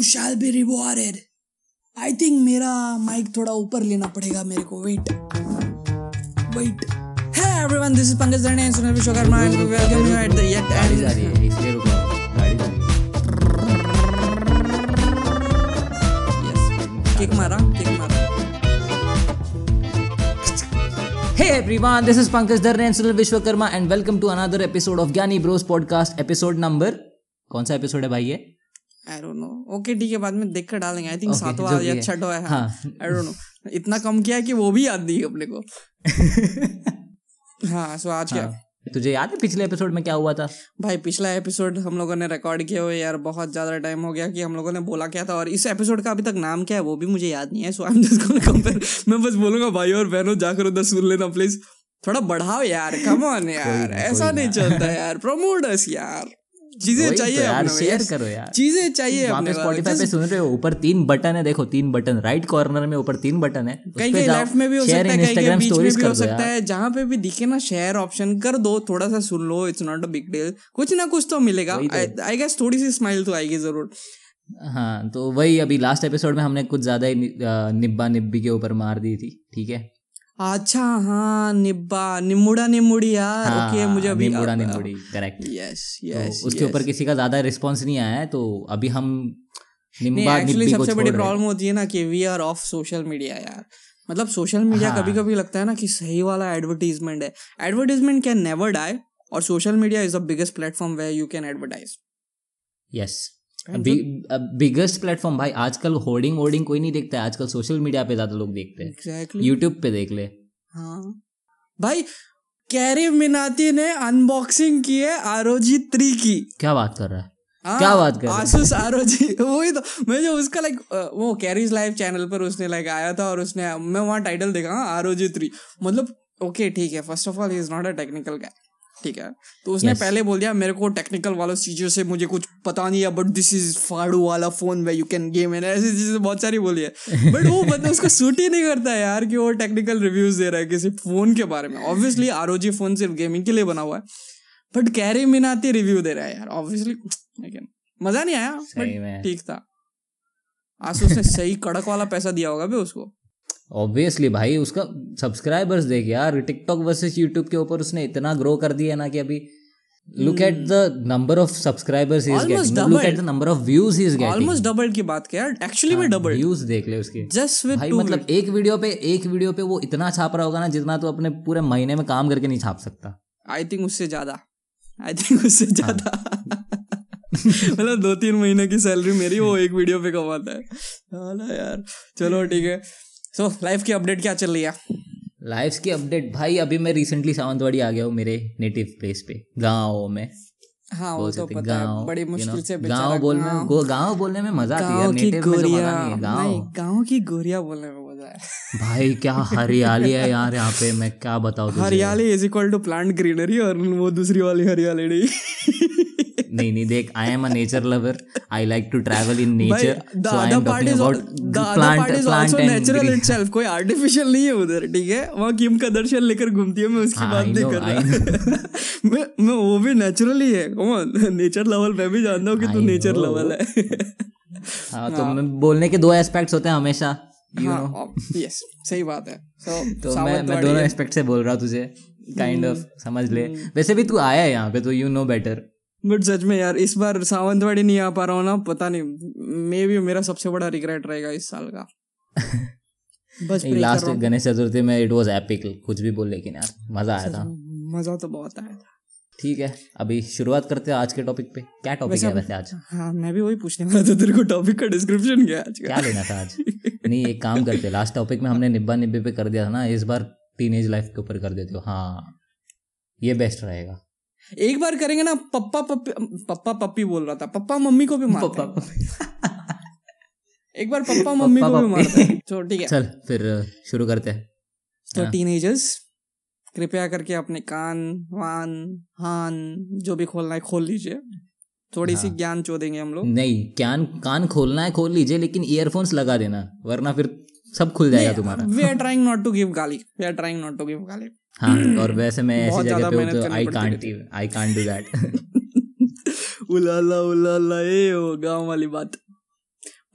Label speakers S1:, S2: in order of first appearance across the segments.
S1: You shall be rewarded I think मेरा mic थोड़ा ऊपर लेना पड़ेगा मेरे को wait wait Hey everyone, this is Pankaj Dharne and Sunil Vishwakarma and we welcome you at the yet
S2: गाड़ी जा रही है इसलिए रुका हूँ। है
S1: kick मारा, kick मारा.
S2: Hey everyone, this is Pankaj Dharne and Sunil Vishwakarma and welcome to another episode of Gyani Bros podcast episode number कौन सा एपिसोड है भाई ये
S1: I don't know. Okay, ठीक है बाद में देख कर डालेंगे. I think
S2: Okay,
S1: सातवां या. छठवां है. I don't know. इतना कम किया कि वो भी याद नहीं अपने को. हाँ, so आज क्या?
S2: हाँ। तुझे याद है पिछले एपिसोड में क्या हुआ था
S1: भाई पिछला एपिसोड हम लोगों ने रिकॉर्ड किया हुआ यार बहुत ज़्यादा टाइम हो गया कि हम लोगों ने बोला क्या था और इस एपिसोड का अभी तक नाम क्या है वो भी मुझे याद नहीं है so I am just gonna compare मैं बस बोलूँगा भाई और बहनों जाकर उधर सुन लेना प्लीज़ थोड़ा बढ़ाओ यार कम ऑन यार ऐसा नहीं चलता यार प्रमोट अस यार चीज़ें
S2: तो
S1: चाहिए
S2: यार,
S1: yes.
S2: करो यार।
S1: चीज़ें चाहिए अपने
S2: स्पॉटिफाई पे सुन रहे हो ऊपर तीन बटन है देखो तीन बटन राइट कॉर्नर में ऊपर तीन बटन है
S1: कहीं कहीं लेफ़्ट में भी हो सकता है कहीं कहीं बीच में भी हो सकता है जहाँ पे भी दिखे ना शेयर ऑप्शन कर दो थोड़ा सा सुन लो it's not a big deal कुछ ना कुछ तो मिलेगा
S2: तो।
S1: आई गेस थोड़ी सी स्माइल तो आएगी ज़रूर
S2: हाँ तो वही अभी लास्ट एपिसोड में हमने कुछ ज़्यादा ही निब्बा निब्बी के ऊपर मार दी थी ठीक है
S1: अच्छा हाँ निब्बा निमुड़ा निमुड़ी यार
S2: हाँ
S1: ओके मुझे अभी
S2: निम्बुड़ा निम्बुड़ी करेक्ट
S1: यस यस
S2: उसके ऊपर किसी का ज़्यादा रिस्पॉन्स नहीं आया है तो अभी हम निम्बा
S1: एक्चुअली सबसे बड़ी प्रॉब्लम होती है ना कि we are of social media यार। मतलब सोशल मीडिया
S2: हाँ।
S1: कभी कभी लगता है ना कि सही वाला एडवर्टीजमेंट है। एडवर्टीजमेंट कैन नेवर डाई और social media is the biggest platform where you can advertise
S2: yes biggest platform भाई आजकल होर्डिंग वोर्डिंग कोई नहीं देखता है आजकल सोशल मीडिया पे ज़्यादा लोग देखते हैं।
S1: एग्जैक्टली
S2: यूट्यूब पे देख ले।
S1: हाँ। भाई कैरी मिनाती ने अनबॉक्सिंग की है आरोजी थ्री की।
S2: क्या बात कर रहा है?
S1: हाँ,
S2: क्या बात कर
S1: आसूस आरोजी वही तो मैं जो उसका लाइक वो कैरीज लाइव चैनल पर उसने लाइक आया था और उसने मैं वहाँ टाइटल देखा हाँ आरोजी थ्री मतलब ओके ठीक है first of all is not a technical guy ठीक है? तो उसने
S2: Yes.
S1: पहले बोल दिया मेरे को टेक्निकल वालों चीज़ों से मुझे कुछ पता नहीं है बट दिस इज़ फाड़ू वाला phone way you can game and ऐसी चीज़ें बहुत सारी बोली है। बट वो बंदा उसको सूट ही नहीं करता है यार कि वो टेक्निकल रिव्यूज़ दे रहा है किसी फ़ोन के बारे में। ऑब्वियसली आरोजी फ़ोन सिर्फ़ गेमिंग के लिए बना हुआ है बट कैरी मिनाती रिव्यू दे रहा है यार ऑब्वियसली लेकिन मज़ा नहीं आया ठीक था। आसूस ने सही कड़क वाला पैसा दिया होगा बे उसको।
S2: ऑब्वियसली भाई उसका सब्सक्राइबर्स देख यार टिकटॉक वर्सेस यूट्यूब के ऊपर उसने इतना ग्रो कर दिया ना कि अभी look at the number of subscribers he is. Getting look at the number of views he is getting
S1: almost double की बात किया एक्चुअली में डबल
S2: व्यूज़ देख ले उसके।
S1: जस्ट विद
S2: भाई मतलब एक वीडियो पे एक वीडियो पे वो इतना छाप रहा होगा ना जितना तो अपने पूरे महीने में काम करके नहीं छाप सकता।
S1: आई थिंक उससे ज़्यादा। आई थिंक उससे
S2: हाँ।
S1: ज़्यादा। मतलब दो तीन महीने की सैलरी मेरी वो एक वीडियो पे कमाता है। हाँ यार। चलो ठीक है। सो लाइफ की अपडेट क्या चल रही है?
S2: लाइफ की अपडेट भाई अभी मैं रिसेंटली सावंतवाड़ी आ गया हूँ मेरे नेटिव प्लेस पे गाँव में।
S1: हाँ वो तो पता है
S2: गाँव
S1: बड़ी
S2: you know,
S1: से
S2: गाँव
S1: बेचारा
S2: बोल में
S1: गाँव-
S2: बोलने में मज़ा आती है नेटिव में मज़ा नहीं है
S1: नहीं
S2: गाँव
S1: गाँव की गोरिया बोलने में मज़ा है।
S2: भाई क्या हरियाली है यार यहाँ पे मैं क्या बताऊँ
S1: हरियाली is equal to plant greenery और वो दूसरी वाली हरियाली नहीं
S2: नहीं देख I am a nature lover I like to travel in nature so I am talking about
S1: the
S2: plant
S1: is
S2: plant
S1: also natural itself कोई आर्टिफिशियल नहीं है उधर ठीक है? वहाँ किम का दर्शन लेकर घूमती है मैं उसकी
S2: हाँ,
S1: बात नहीं कर रहा मैं मैं वो भी नेचुरल ही। है कौन नेचर लेवल मैं भी जानता हूँ कि तू नेचर. लेवल है।
S2: हाँ तो मैं बोलने के दो एस्पेक्ट्स होते हैं हमेशा know.
S1: हाँ यस सही बात है। सो
S2: तो मैं मैं दोनों एस्पेक्ट से बोल रहा हूँ तुझे काइंड ऑफ़
S1: हम्म।
S2: समझ ले। वैसे भी तू आया है यहाँ पे तो यू नो बेटर
S1: बट सच में यार इस बार सावंतवाड़ी नहीं आ पा रहा हूँ ना पता नहीं मे भी मेरा सबसे बड़ा रिग्रेट रहेगा इस साल का। बस
S2: लास्ट गणेश चतुर्थी में इट वाज एपिक कुछ भी बोल लेकिन यार मज़ा आया था।
S1: मज़ा तो बहुत आया था।
S2: ठीक है अभी शुरुआत करते हैं आज के टॉपिक पे। क्या टॉपिक है वैसे आज?
S1: हाँ मैं भी वही पूछने वाला था तेरे को टॉपिक का डिस्क्रिप्शन क्या आज
S2: क्या लेना था आज? नहीं एक काम करते लास्ट टॉपिक में हमने निब्बा निब्बे पे कर दिया था ना इस बार टीनेज लाइफ के ऊपर कर देते हो। हाँ ये बेस्ट रहेगा।
S1: एक बार करेंगे ना पप्पा पप्पी पप्पा पप्पी बोल रहा था पप्पा मम्मी को भी मारते हैं। एक बार पप्पा मम्मी को भी
S2: पप्पी।
S1: मारते हैं। तो ठीक है।
S2: चल फिर शुरू करते हैं।
S1: तो
S2: हाँ।
S1: टीनेजर्स कृपया करके अपने कान वान हान जो भी खोलना है खोल लीजिए। थोड़ी सी ज्ञान चो देंगे हम लोग।
S2: नहीं ज्ञान कान खोलना है खोल लीजिए लेकिन ईयरफोन्स लगा देना वरना फिर सब खुल जाएगा तुम्हारा।
S1: We are trying not to give गाली we are trying not to give गाली
S2: हाँ और वैसे मैं ऐसी जगह पे तो I can't I can't do that
S1: उलाला उलाला ए वो गाँव वाली बात।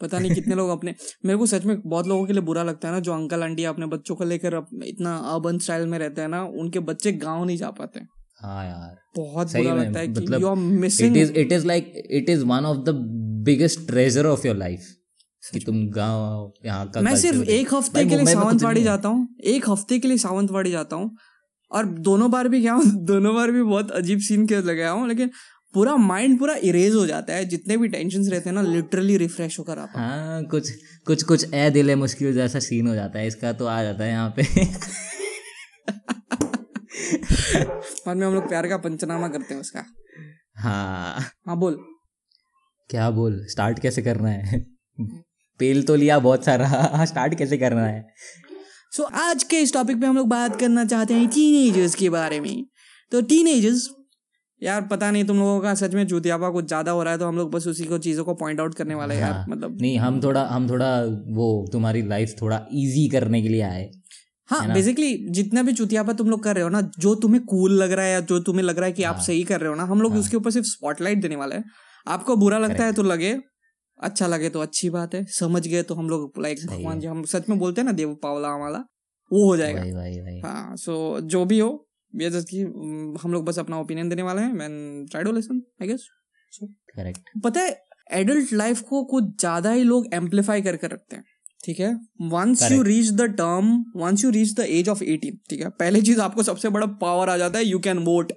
S1: पता नहीं कितने लोग अपने मेरे को सच में बहुत लोगों के लिए बुरा लगता है ना जो अंकल आंटी अपने बच्चों को लेकर इतना अर्बन स्टाइल में रहते हैं ना उनके बच्चे गाँव नहीं जा पाते।
S2: हाँ यार।
S1: बहुत बुरा लगता है
S2: मतलब
S1: you are
S2: it is it is like it is one of the biggest treasure of your life कि तुम गाँव यहाँ का
S1: मैं सिर्फ़ एक हफ़्ते के लिए
S2: कुछ
S1: सावंतवाड़ी जाता हूँ एक हफ़्ते के लिए सावंतवाड़ी जाता हूँ और दोनों बार भी क्या हूँ दोनों बार भी बहुत अजीब सीन के लगे हूँ लेकिन पूरा माइंड पूरा इरेज हो जाता है। जितने भी टेंशन रहते हैं ना लिटरली रिफ्रेश होकर हूँ
S2: हाँ कुछ कुछ कुछ ए दिल है मुश्किल जैसा सीन हो जाता है। इसका तो आ जाता है यहाँ पे।
S1: बाद में हम लोग प्यार का पंचनामा करते हैं उसका।
S2: हाँ।
S1: हाँ बोल।
S2: क्या बोल? स्टार्ट कैसे करना है? पेल तो लिया बहुत सारा। स्टार्ट कैसे करना है?
S1: सो so, आज के इस टॉपिक पे हम लोग बात करना चाहते हैं टीनेजर्स के बारे में। तो टीनेजर्स यार पता नहीं तुम लोगों का सच में चूतियापा कुछ ज़्यादा हो रहा है तो हम लोग बस उसी को चीज़ों को पॉइंट आउट करने वाले हैं यार
S2: हाँ,
S1: मतलब
S2: नहीं हम थोड़ा हम थोड़ा वो तुम्हारी लाइफ थोड़ा इजी करने के लिए आए।
S1: हाँ बेसिकली जितना भी चुतियापा तुम लोग कर रहे हो ना जो तुम्हें कूल लग रहा है या जो तुम्हें लग रहा है कि आप
S2: हाँ।
S1: सही कर रहे हो ना हम लोग
S2: हाँ।
S1: उसके ऊपर सिर्फ़ स्पॉटलाइट देने वाले हैं। आपको बुरा लगता है तो लगे अच्छा लगे तो अच्छी बात है। समझ गए तो हम लोग लाइक भगवान जी हम सच में बोलते हैं ना देव पावला हमारा वो हो जाएगा।
S2: भाई भाई भाई
S1: हाँ सो जो भी हो ये जस्ट कि mm, हम लोग बस अपना ओपिनियन देने वाले हैं man try to listen I guess
S2: correct
S1: पता है एडल्ट लाइफ को कुछ ज़्यादा ही लोग एम्पलीफाई करके रखते हैं ठीक है? Once you reach the term once you reach the age of eighteen ठीक है? पहले चीज़ आपको सबसे बड़ा पावर आ जाता है यू कैन वोट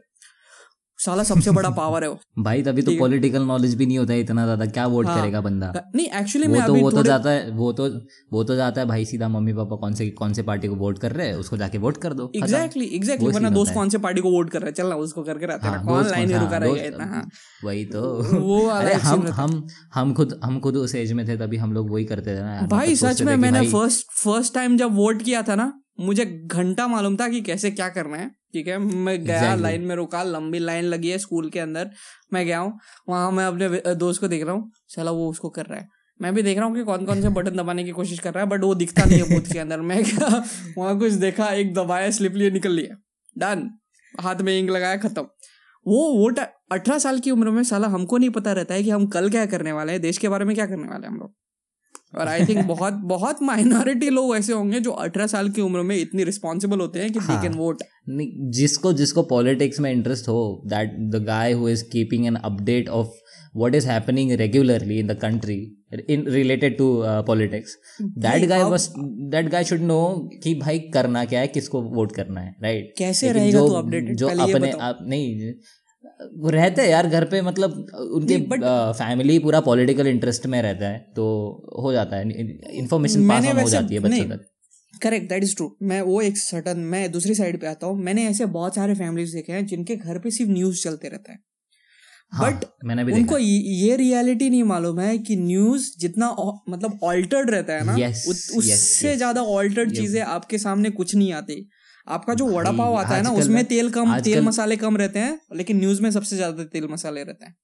S1: साला सबसे बड़ा पावर है वो।
S2: भाई तभी तो पॉलिटिकल नॉलेज भी नहीं होता है इतना ज़्यादा। क्या वोट
S1: हाँ।
S2: करेगा बंदा?
S1: नहीं एक्चुअली मैं
S2: तो
S1: अभी
S2: वो तो जाता है वो तो वो तो जाता है भाई सीधा मम्मी पापा कौन से कौन से पार्टी को वोट कर रहे हैं उसको जाके वोट कर दो।
S1: एग्जैक्टली एग्जैक्टली वरना दोस्त कौन से पार्टी को वोट कर रहा है? चलना उसको करके रहते हैं
S2: हाँ,
S1: कौन लाइन में रुका
S2: हाँ,
S1: रहेगा इतना हाँ।
S2: वही तो।
S1: वो
S2: अरे हम हम हम खुद हम खुद उस एज में थे तभी हम लोग वही करते थे ना
S1: भाई
S2: मतलब
S1: सच में मैंने फ़र्स्ट फ़र्स्ट टाइम जब वोट किया था ना मुझे घंटा मालूम था कि कैसे क्या करना है ठीक है? मैं गया
S2: Exactly.
S1: लाइन में रुका लंबी लाइन लगी है स्कूल के अंदर। मैं गया हूँ वहाँ मैं अपने दोस्त को देख रहा हूँ चला वो उसको कर रहा है। मैं भी देख रहा हूँ कि कौन कौन से बटन दबाने की कोशिश कर रहा है बट वो दिखता नहीं है बूथ के अंदर। मैं क्या वहाँ कुछ देखा एक दबाया स्लिप लिए निकल लिया डन हाथ में इंक लगाया खत्म। वो वोट अठारह साल की उम्र में साला हमको नहीं पता रहता है कि हम कल क्या करने वाले हैं देश के बारे में क्या करने वाले हैं हम लोग। और आई थिंक बहुत बहुत माइनॉरिटी लोग ऐसे होंगे जो अठारह साल की उम्र में इतनी रिस्पॉन्सिबल होते हैं कि दे। कैन वोट
S2: जिसको जिसको पॉलिटिक्स में इंटरेस्ट हो that the guy who is keeping an update of what is happening regularly in the country in related to politics that guy that guy should know कि भाई करना क्या है किसको वोट करना है राइट right?
S1: कैसे रहेगा तू updated?
S2: जो अपने आप नहीं वो रहते हैं यार घर पे मतलब उनके फैमिली पूरा पॉलिटिकल इंटरेस्ट में रहता है तो हो जाता है इन्फॉर्मेशन पास हो जाती है बच्चों तक।
S1: करेक्ट दैट इज़ ट्रू मैं वो एक सर्टन मैं दूसरी साइड पे आता हूँ मैंने ऐसे बहुत सारे फैमिलीज़ देखे हैं जिनके घर पे सिर्फ़ न्यूज़ चलते रहता है।
S2: हाँ,
S1: बट
S2: मैंने भी
S1: उनको ये रियलिटी नहीं मालूम है कि न्यूज़ जितना मतलब ऑल्टर्ड रहता है ना
S2: Yes, yes,
S1: उससे
S2: yes.
S1: ज़्यादा ऑल्टर्ड
S2: ये-
S1: चीज़ें आपके सामने कुछ नहीं आती। आपका जो वड़ा पाव आता है ना उसमें तेल कम तेल मसाले कम रहते हैं लेकिन न्यूज़ में सबसे ज़्यादा तेल मसाले रहते हैं।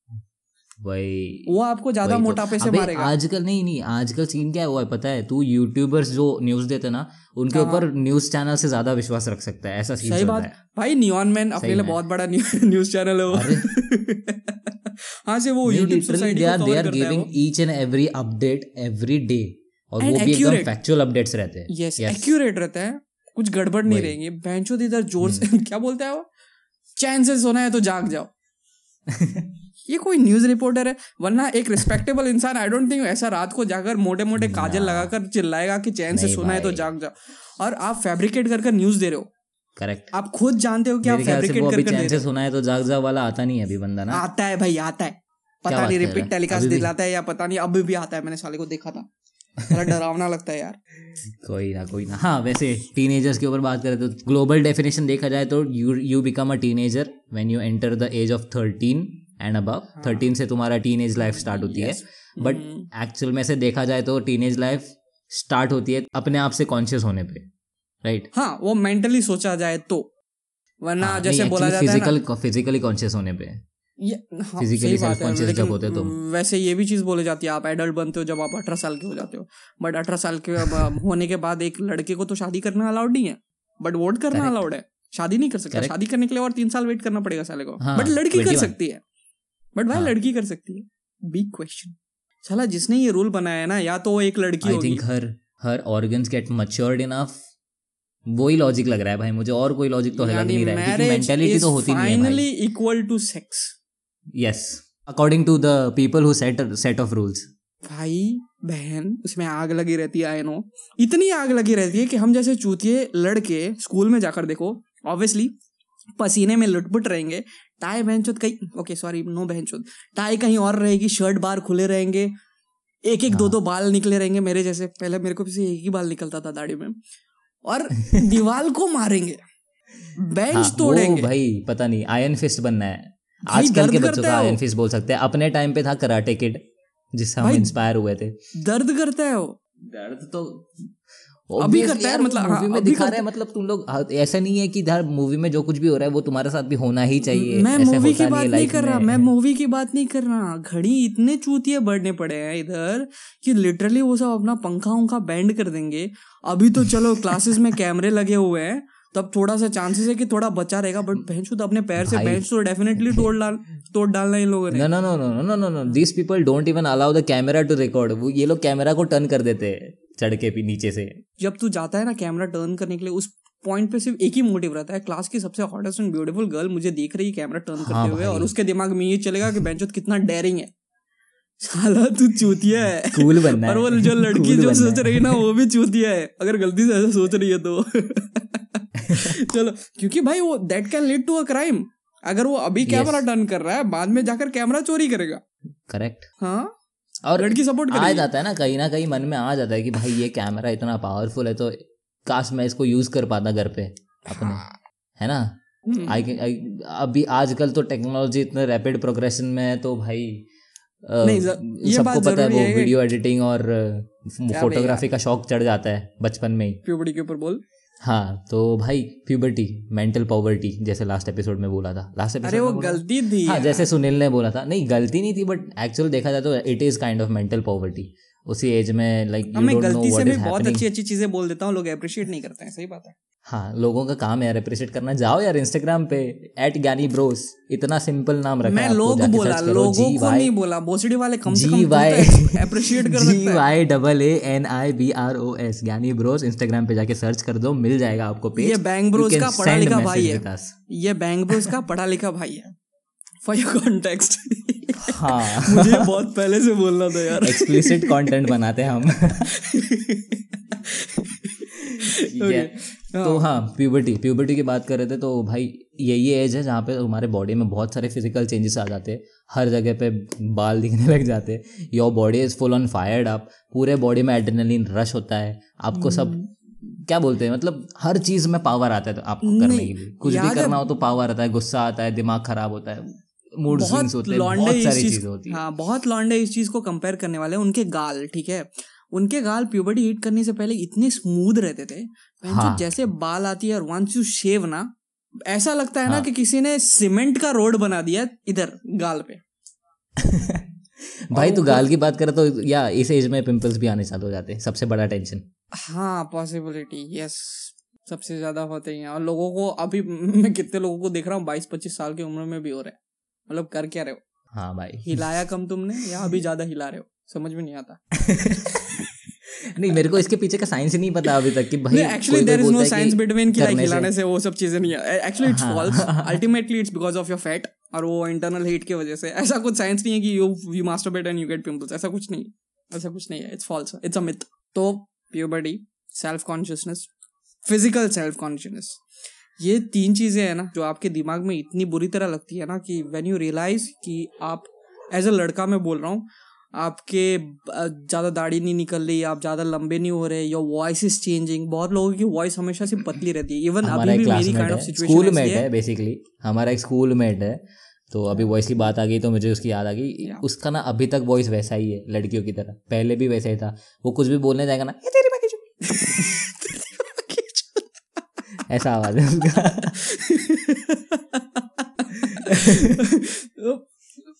S2: वही।
S1: वो आपको ज़्यादा
S2: तो।
S1: मोटापे से मारेगा।
S2: आजकल नहीं नहीं आजकल सीन क्या हुआ है पता है? तू यूट्यूबर्स जो न्यूज़ देते ना उनके
S1: हाँ,
S2: ऊपर न्यूज़ चैनल से ज़्यादा विश्वास रख सकता है ऐसा सीन
S1: सही बात।
S2: है।
S1: भाई नियॉन मैन अपने लिए बहुत बड़ा न्यूज़ चैनल है वो। हाँ से वो YouTube society
S2: they are they are giving each and every update every day और वो भी एकदम फैक्चुअल अपडेट्स रहते हैं।
S1: यस एक्यूरेट रहता है। कुछ गड़बड़ नहीं रहेंगे। बेंचो इधर ज़ोर से क्या बोलता है वो? चैन से सोना है तो जाग जाओ। ये कोई न्यूज़ रिपोर्टर है? वरना एक रिस्पेक्टेबल इंसान आई डोंट थिंक ऐसा रात को जाकर मोटे मोटे काजल लगाकर चिल्लाएगा कि चैन से सोना है तो जाग जाओ। और आप फैब्रिकेट कर कर न्यूज़ दे रहे हो।
S2: करेक्ट
S1: आप खुद जानते हो कि आप फैब्रिकेट कर कर
S2: चैन से सुना है तो जाग जाग वाला आता नहीं है अभी बंदा ना?
S1: आता है भाई आता है। पता नहीं रिपीट टेलीकास्ट दिलाता है या पता नहीं अभी भी आता है मैंने साले को देखा था। थोड़ा डरावना लगता है यार।
S2: कोई ना कोई ना। हाँ वैसे टीनेजर्स के ऊपर बात करें तो ग्लोबल डेफिनेशन देखा जाए तो you you become a teenager when you enter the age of thirteen and above thirteen से तुम्हारा टीनेज लाइफ स्टार्ट होती है। बट एक्चुअल में से देखा जाए तो टीनेज लाइफ स्टार्ट होती है अपने आप से कॉन्शियस होने पे राइट
S1: हाँ वो मेंटली सोचा जाए तो। वरना हाँ, जैसे बोला जाता है
S2: फ़िज़िकल फिजिकली कॉन्शियस होने पे।
S1: हाँ, है,
S2: self-conscious
S1: लेकिन
S2: जब होते हो तुम।
S1: वैसे ये भी चीज़ बोली जाती है आप एडल्ट बनते हो जब आप अठारह साल के हो जाते हो। बट अठारह साल के होने के बाद एक लड़के को तो शादी करना अलाउड नहीं है। बट वोट करना अलाउड है। शादी नहीं कर सकता. शादी करने के लिए और तीन साल वेट करना पड़ेगा साले को।
S2: हाँ,
S1: बट लड़की कर सकती है। बट भाई
S2: हाँ।
S1: लड़की कर सकती है। बिग क्वेश्चन साला जिसने ये रूल बनाया है ना या तो वो एक लड़की
S2: I think her her organs get matured enough वही लॉजिक लग रहा है भाई मुझे और कोई लॉजिक तो लग नहीं रहा है मेंटेलिटी तो होती नहीं है
S1: finally equal to sex
S2: yes according to the people who set set of rules
S1: भाई बहन उसमें आग लगी रहती है आई नो इतनी आग लगी रहती है कि हम जैसे चूतिए लड़के स्कूल में जाकर देखो ऑब्वियसली पसीने में लुटपुट रहेंगे। टाई बहनचोद कहीं ओके सॉरी नो बहन चुत टाई कहीं और रहेगी शर्ट बार खुले रहेंगे एक एक दो दो बाल निकले रहेंगे मेरे जैसे। पहले मेरे को एक ही बाल निकलता था दाढ़ी में। और दीवार को मारेंगे बेंच
S2: हाँ,
S1: तोड़ेंगे।
S2: भाई पता नहीं आयन फिस्ट बनना है। आजकल के बच्चों का आयरन फिस्ट बोल सकते हैं। अपने टाइम पे था कराटे किड जिससे हम इंस्पायर हुए थे।
S1: दर्द करता है वो।
S2: दर्द तो
S1: अभी करता है, मतलब, हाँ,
S2: मूवी में दिखा रहे हैं मतलब तुम लोग हाँ, ऐसा नहीं है कि हर मूवी में जो कुछ भी हो रहा है वो तुम्हारे साथ भी होना ही चाहिए।
S1: मैं मूवी की बात नहीं कर रहा
S2: मैं।
S1: मूवी की बात नहीं कर रहा। घड़ी इतने चूतिए बढ़ने पड़े हैं इधर कि लिटरली वो सब अपना पंखा उंखा बैंड कर देंगे। अभी तो चलो क्लासेस में कैमरे लगे हुए हैं। तब थोड़ा सा चांसेस है कि थोड़ा बचा रहेगा बट तो अपने पैर से तो डेफिनेटली तोड़ डाल तोड़ डालना इन लोगों ने।
S2: No no no no no no these people don't even allow the camera to record. वो ये लोग कैमरा को टर्न कर देते हैं चढ़ के भी नीचे से।
S1: जब तू जाता है ना कैमरा टर्न करने के लिए उस पॉइंट पे सिर्फ़ एक ही मोटिव रहता है क्लास की सबसे हॉटेस्ट एंड ब्यूटीफुल गर्ल मुझे देख रही है कैमरा टर्न करते
S2: हाँ
S1: हुए और उसके दिमाग में ये चलेगा कि बेंचो कितना डेयरिंग है। साला तू चूतिया है।
S2: कूल बनना
S1: और वो जो लड़की जो सोच रही है ना वो भी चूतिया है। अगर गलती से ऐसा सोच रही है तो। चलो क्योंकि भाई वो that can lead to a crime अगर वो अभी कैमरा टर्न कर रहा है बाद में जाकर कैमरा चोरी करेगा।
S2: करेक्ट
S1: हाँ?
S2: और
S1: लड़की सपोर्ट
S2: आ जाता है ना कहीं ना कहीं मन में आ जाता है कि भाई ये कैमरा इतना पावरफुल है तो काश मैं इसको यूज़ कर पाता घर पे अपने। है। ना?
S1: हम्म।
S2: आई अभी आजकल तो टेक्नोलॉजी इतने रैपिड प्रोग्रेशन में है तो भाई
S1: नहीं,
S2: सबको पता है वो वीडियो एडिटिंग और फोटोग्राफी का शौक चढ़ जाता है बचपन में ही।
S1: प्यूबर्टी के ऊपर बोल।
S2: हाँ तो भाई प्यूबर्टी मेंटल पॉवर्टी जैसे लास्ट एपिसोड में बोला था। लास्ट
S1: अरे
S2: एपिसोड
S1: वो गलती थी
S2: हाँ जैसे सुनील ने बोला था। नहीं गलती नहीं थी बट एक्चुअल देखा जाए तो it is kind of mental poverty उसी एज में लाइक
S1: अब
S2: यू
S1: मैं गलती से भी बहुत अच्छी अच्छी चीज़ें बोल देता हूँ लोग अप्रिशिएट नहीं करते हैं सही बात है।
S2: हाँ लोगों का काम है यार अप्रिशिएट करना। जाओ यार इंस्टाग्राम पे एट ज्ञानी ब्रोस इतना सिंपल नाम रखा
S1: मैं लोग बोला लोगों को नहीं बोला भोसड़ी वाले कम से कम
S2: वाई
S1: अप्रिशिएट कर
S2: G Y double A N I B R O S Gyani bros Instagram पे जाके सर्च कर दो मिल जाएगा आपको पेज
S1: ये बैंग ब्रोस का पढ़ा लिखा भाई है। ये बैंक ब्रोस का पढ़ा लिखा भाई है। फॉर योर कॉन्टेक्स्ट
S2: हाँ।
S1: मुझे बहुत पहले से बोलना था यार।
S2: एक्सप्लिसिट कंटेंट बनाते हैं हम। है तो हाँ। प्यूबर्टी प्यूबर्टी की बात कर रहे थे तो भाई यही एज है जहाँ पे हमारे बॉडी में बहुत सारे फ़िज़िकल चेंजेस आ जाते हैं। हर जगह पे बाल दिखने लग जाते हैं। Your body is full on fired up पूरे बॉडी में एड्रेनलिन रश होता है। आपको सब क्या बोलते हैं? मतलब हर चीज़ में पावर आता है तो आपको करने के लिए। कुछ भी करना हो तो पावर आता है गुस्सा आता है दिमाग खराब होता है। मूड स्विंग्स
S1: बहुत
S2: होते हैं
S1: लौंडे
S2: बहुत सारी
S1: चीज़
S2: होती है
S1: हाँ बहुत लौंडे इस चीज़ को कंपेयर करने वाले उनके गाल ठीक है उनके गाल प्यूबर्टी हिट करने से पहले इतने स्मूथ रहते थे
S2: हाँ।
S1: जैसे बाल आती है और वंस यू शेव ना ऐसा लगता है
S2: हाँ. ना।
S1: कि किसी ने सीमेंट का रोड बना दिया इधर गाल पे
S2: भाई तू गाल की बात करे तो या इस एज में पिंपल्स भी आने चालू हो जाते हैं सबसे बड़ा टेंशन
S1: हाँ पॉसिबिलिटी यस सबसे ज़्यादा होते हैं और लोगों को अभी मैं कितने लोगों को देख रहा हूँ बाईस पच्चीस साल की उम्र में भी हो रहा है मतलब कर क्या रहे हो?
S2: हाँ भाई।
S1: हिलाया कम तुमने या अभी ज़्यादा हिला रहे हो? समझ में नहीं आता।
S2: नहीं मेरे को इसके पीछे का साइंस ही नहीं पता अभी तक कि भाई
S1: actually there is no science between कि लाइक हिलाने से वो सब चीज़ें नहीं actually it's. False ultimately it's because of your fat और वो इंटरनल हीट की वजह से। ऐसा कुछ साइंस नहीं है कि you you masturbate and you get pimples ऐसा कुछ नहीं। ऐसा कुछ नहीं है। It's false it's a myth तो puberty self consciousness physical self consciousness ये तीन चीज़ें हैं ना जो आपके दिमाग में इतनी बुरी तरह लगती है ना कि व्हेन यू रियलाइज़ कि आप एज अ लड़का मैं बोल रहा हूँ आपके ज़्यादा दाढ़ी नहीं निकल रही आप ज़्यादा लंबे नहीं हो रहे योर वॉइस इज़ चेंजिंग बहुत लोगों की वॉइस हमेशा से पतली रहती है। इवन अभी भी मेरी काइंड ऑफ़
S2: स्कूल मेट है।
S1: है
S2: बेसिकली हमारा एक स्कूल मेट है तो अभी वॉइस की बात आ गई तो मुझे उसकी याद आ गई। उसका ना अभी तक वॉइस वैसा ही है लड़कियों की तरह। पहले भी वैसा ही था। वो कुछ भी बोलने जाएगा ना "ये तेरी बाकी जो-" ऐसा आवाज़ है उसका।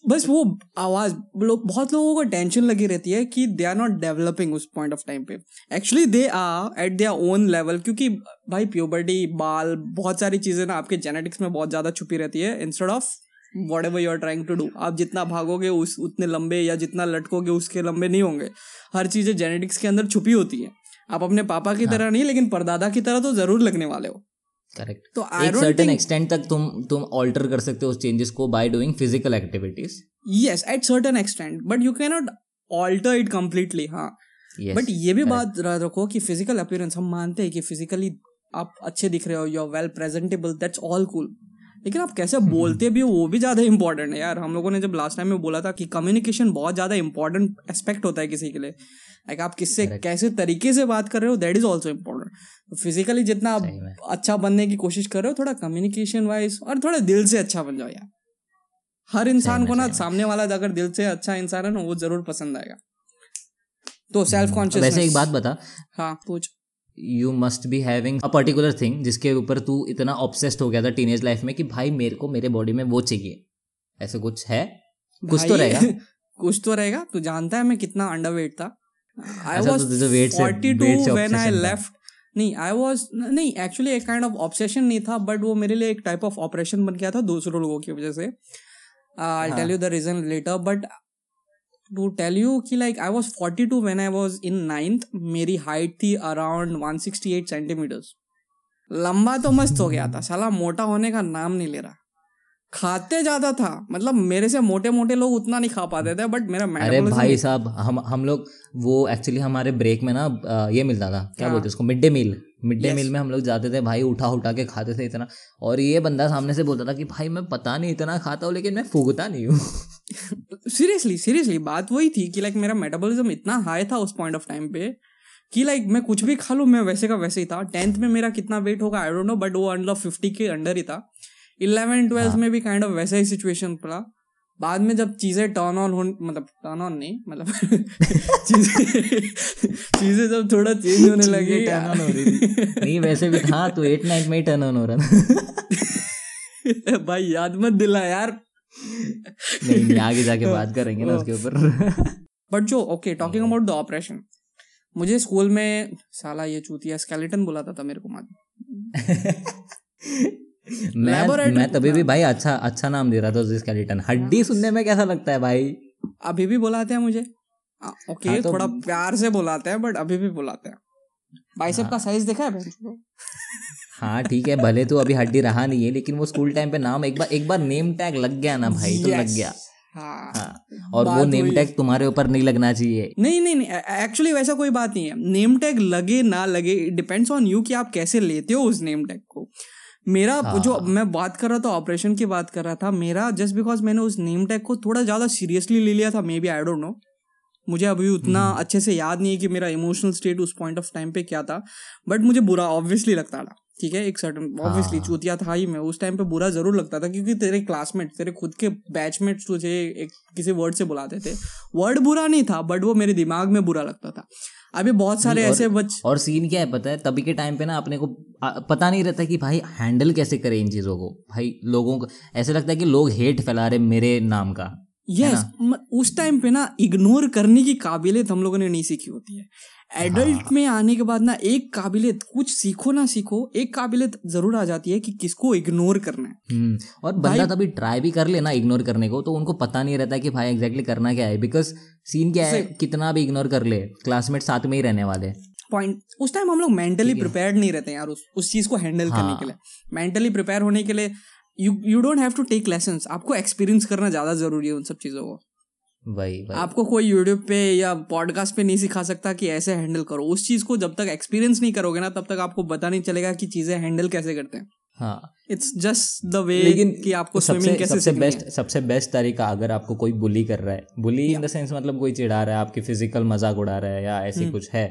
S1: बस वो आवाज़, लोग, बहुत लोगों को टेंशन लगी रहती है कि दे आर नॉट डेवलपिंग उस पॉइंट ऑफ़ टाइम पे। Actually they are at their own level क्योंकि, भाई प्यूबर्टी बाल, बहुत सारी चीज़ें ना आपके जेनेटिक्स में बहुत ज़्यादा छुपी रहती है। Instead of whatever you are trying to do आप जितना भागोगे उस, उतने लंबे या जितना लटकोगे उसके लंबे नहीं होंगे। हर चीज़ें जेनेटिक्स के अंदर छुपी होती है। आप अपने पापा की तरह नहीं लेकिन परदादा की तरह तो ज़रूर लगने वाले हो।
S2: करेक्ट
S1: तो
S2: एक सर्टेन एक्सटेंट तक तुम तुम ऑल्टर कर सकते हो उस चेंजेस को by doing physical activities
S1: yes at certain extent but you can not alter it completely हाँ बट ये भी बात याद रखो कि फ़िज़िकल अपीयरेंस हम मानते हैं कि फिजिकली आप अच्छे दिख रहे हो you are well presentable that's all cool लेकिन आप कैसे बोलते भी हो वो भी ज़्यादा इंपॉर्टेंट है यार। हम लोगों ने जब लास्ट टाइम में बोला था कि कम्युनिकेशन बहुत ज़्यादा इंपॉर्टेंट एस्पेक्ट होता है किसी के लिए। लाइक आप किससे कैसे तरीके से बात कर रहे हो that is also important physically जितना आप अच्छा बनने की कोशिश कर रहे हो थोड़ा कम्युनिकेशन वाइज और थोड़ा दिल से अच्छा बन जाओ यार। हर इंसान को ना सामने वाला अगर दिल से अच्छा इंसान है ना वो ज़रूर पसंद आएगा। तो सेल्फ कॉन्शियस
S2: हम्म, वैसे एक बात बता।
S1: हाँ पूछ।
S2: You must be having a particular thing जिसके ऊपर तू इतना ऑब्सेस्ड हो गया था टीनेज लाइफ में कि भाई मेरे को मेरे बॉडी में वो चाहिए। ऐसे कुछ है? कुछ तो रहेगा।
S1: कुछ तो रहेगा। तू जानता है मैं कितना अंडरवेट था। I was 42 when I left नहीं आई वाज नहीं एक्चुअली एक काइंड ऑफ़ ऑब्सेशन नहीं था बट वो मेरे लिए एक टाइप ऑफ़ ऑपरेशन बन गया था दूसरों लोगों की वजह से। I tell you the reason later but to tell you कि like I was 42 when I was in ninth मेरी हाइट थी अराउंड 168 सेंटीमीटर्स लंबा तो मस्त हो गया था साला मोटा होने का नाम नहीं ले रहा। खाते ज़्यादा था मतलब मेरे से मोटे मोटे लोग उतना नहीं खा पाते थे बट मेरा
S2: अरे भाई साहब हम हम लोग वो एक्चुअली हमारे ब्रेक में ना ये मिलता था क्या। बोलते उसको mid day meal mid day meal में हम लोग जाते थे भाई उठा उठा के खाते थे इतना। और ये बंदा सामने से बोलता था कि भाई मैं पता नहीं इतना खाता हूँ लेकिन मैं फूकता नहीं हूँ।
S1: सीरियसली सीरियसली बात वही थी कि लाइक मेरा मेटाबॉलिज्म इतना हाई था उस पॉइंट ऑफ़ टाइम पे कि लाइक मैं कुछ भी खा लूँ मैं वैसे का वैसे ही था। टेंथ में मेरा कितना वेट होगा आई डोंट नो बट वो अंडर फिफ्टी के अंडर ही था। इलेवन ट्वेल्थ
S2: हाँ।
S1: में भी काइंड ऑफ़ वैसा ही सिचुएशन पड़ा। बाद में जब चीज़ें टर्न ऑन हो मतलब टर्न ऑन नहीं मतलब चीज़ें चीज़ें जब थोड़ा चेंज होने लगी
S2: turn on हो रही थी। नहीं वैसे भी था तो एट नाइट में ही टर्न ऑन हो रहा था।
S1: भाई याद मत दिला यार।
S2: नहीं नहीं आगे जाके बात करेंगे ना उसके ऊपर।
S1: बट जो okay talking about the operation मुझे स्कूल में साला ये चूतिया स्केलेटन बुलाता था मेरे को माँ
S2: मैं मैं तभी भी भाई अच्छा अच्छा नाम दे रहा था उस स्केलेटन हड्डी सुनने में कैसा लगता है भाई?
S1: अभी भी बुलाते हैं मुझे। ओके
S2: हाँ, तो-
S1: थोड़ा प्यार से बुलाते हैं बट अभी भी बुलाते हैं। बाइसेप का साइज़ देखा है
S2: हाँ ठीक है भले तो अभी हड्डी रहा नहीं है लेकिन वो स्कूल टाइम पे नाम एक बार एक बार नेम टैग लग गया ना भाई तो लग गया।
S1: हाँ।
S2: हाँ और वो नेम टैग तुम्हारे ऊपर नहीं लगना चाहिए।
S1: नहीं नहीं नहीं एक्चुअली वैसा कोई बात नहीं है। नेम टैग लगे ना लगे डिपेंड्स ऑन यू कि आप कैसे लेते हो उस नेम टैग को। मेरा
S2: हाँ।
S1: जो मैं बात कर रहा था ऑपरेशन की बात कर रहा था मेरा जस्ट बिकॉज़ मैंने उस नेम टैग को थोड़ा ज़्यादा सीरियसली ले लिया था maybe I don't know मुझे अभी उतना
S2: हम्म।
S1: अच्छे से याद नहीं है कि मेरा इमोशनल स्टेट उस पॉइंट ऑफ़ टाइम पे क्या था बट मुझे बुरा ऑब्वियसली लगता था ठीक है एक सर्टन ऑब्वियसली
S2: हाँ।
S1: चूतिया था ही मैं उस टाइम पे बुरा ज़रूर लगता था क्योंकि तेरे क्लासमेट तेरे खुद के बैचमेट्स तुझे एक किसी वर्ड से बुलाते थे वर्ड बुरा नहीं था बट वो मेरे दिमाग में बुरा लगता था अभी बहुत सारे ऐसे बच
S2: और सीन क्या है पता है? तभी के टाइम पे ना अपने को पता नहीं रहता कि भाई हैंडल कैसे करें इन चीज़ों को। भाई लोगों को ऐसे लगता है कि लोग हेट फैला रहे मेरे नाम का
S1: यस yes, उस टाइम पे ना इग्नोर करने की काबिलियत हम लोगों ने नहीं सीखी होती है। एडल्ट
S2: हाँ।
S1: में आने के बाद ना एक काबिलियत कुछ सीखो ना सीखो एक काबिलियत ज़रूर आ जाती है कि किसको इग्नोर करना है।
S2: हम्म, और बंदा तभी ट्राई भी कर लेना इग्नोर करने को तो उनको पता नहीं रहता कि भाई एग्जैक्टली exactly करना क्या है बिकॉज़ सीन क्या है कितना भी इग्नोर कर ले क्लासमेट साथ में ही रहने वाले।
S1: पॉइंट उस टाइम हम लोग मेंटली प्रिपेयर्ड नहीं रहते यार उस उस चीज़ को हैंडल करने
S2: हाँ।
S1: के लिए। मेंटली प्रिपेयर होने के लिए you you don't have to take lesson आपको एक्सपीरियंस करना ज़्यादा ज़रूरी है उन सब चीज़ों को।
S2: वही वही।
S1: आपको कोई यूट्यूब पे या पॉडकास्ट पे नहीं सिखा सकता कि ऐसे हैंडल करो। उस चीज़ को जब तक एक्सपीरियंस नहीं करोगे ना तब तक आपको पता नहीं चलेगा कि चीज़ें हैंडल कैसे करते हैं।
S2: हाँ।
S1: इट्स जस्ट द वे
S2: लेकिन
S1: कि आपको
S2: सबसे
S1: स्विमिंग कैसे
S2: सबसे। बेस्ट सबसे बेस्ट तरीका अगर आपको कोई बुली कर रहा है बुली इन द सेंस मतलब कोई चिढ़ा रहा है आपकी फ़िज़िकल मज़ाक उड़ा रहा है या
S1: हम्म।
S2: ऐसी कुछ है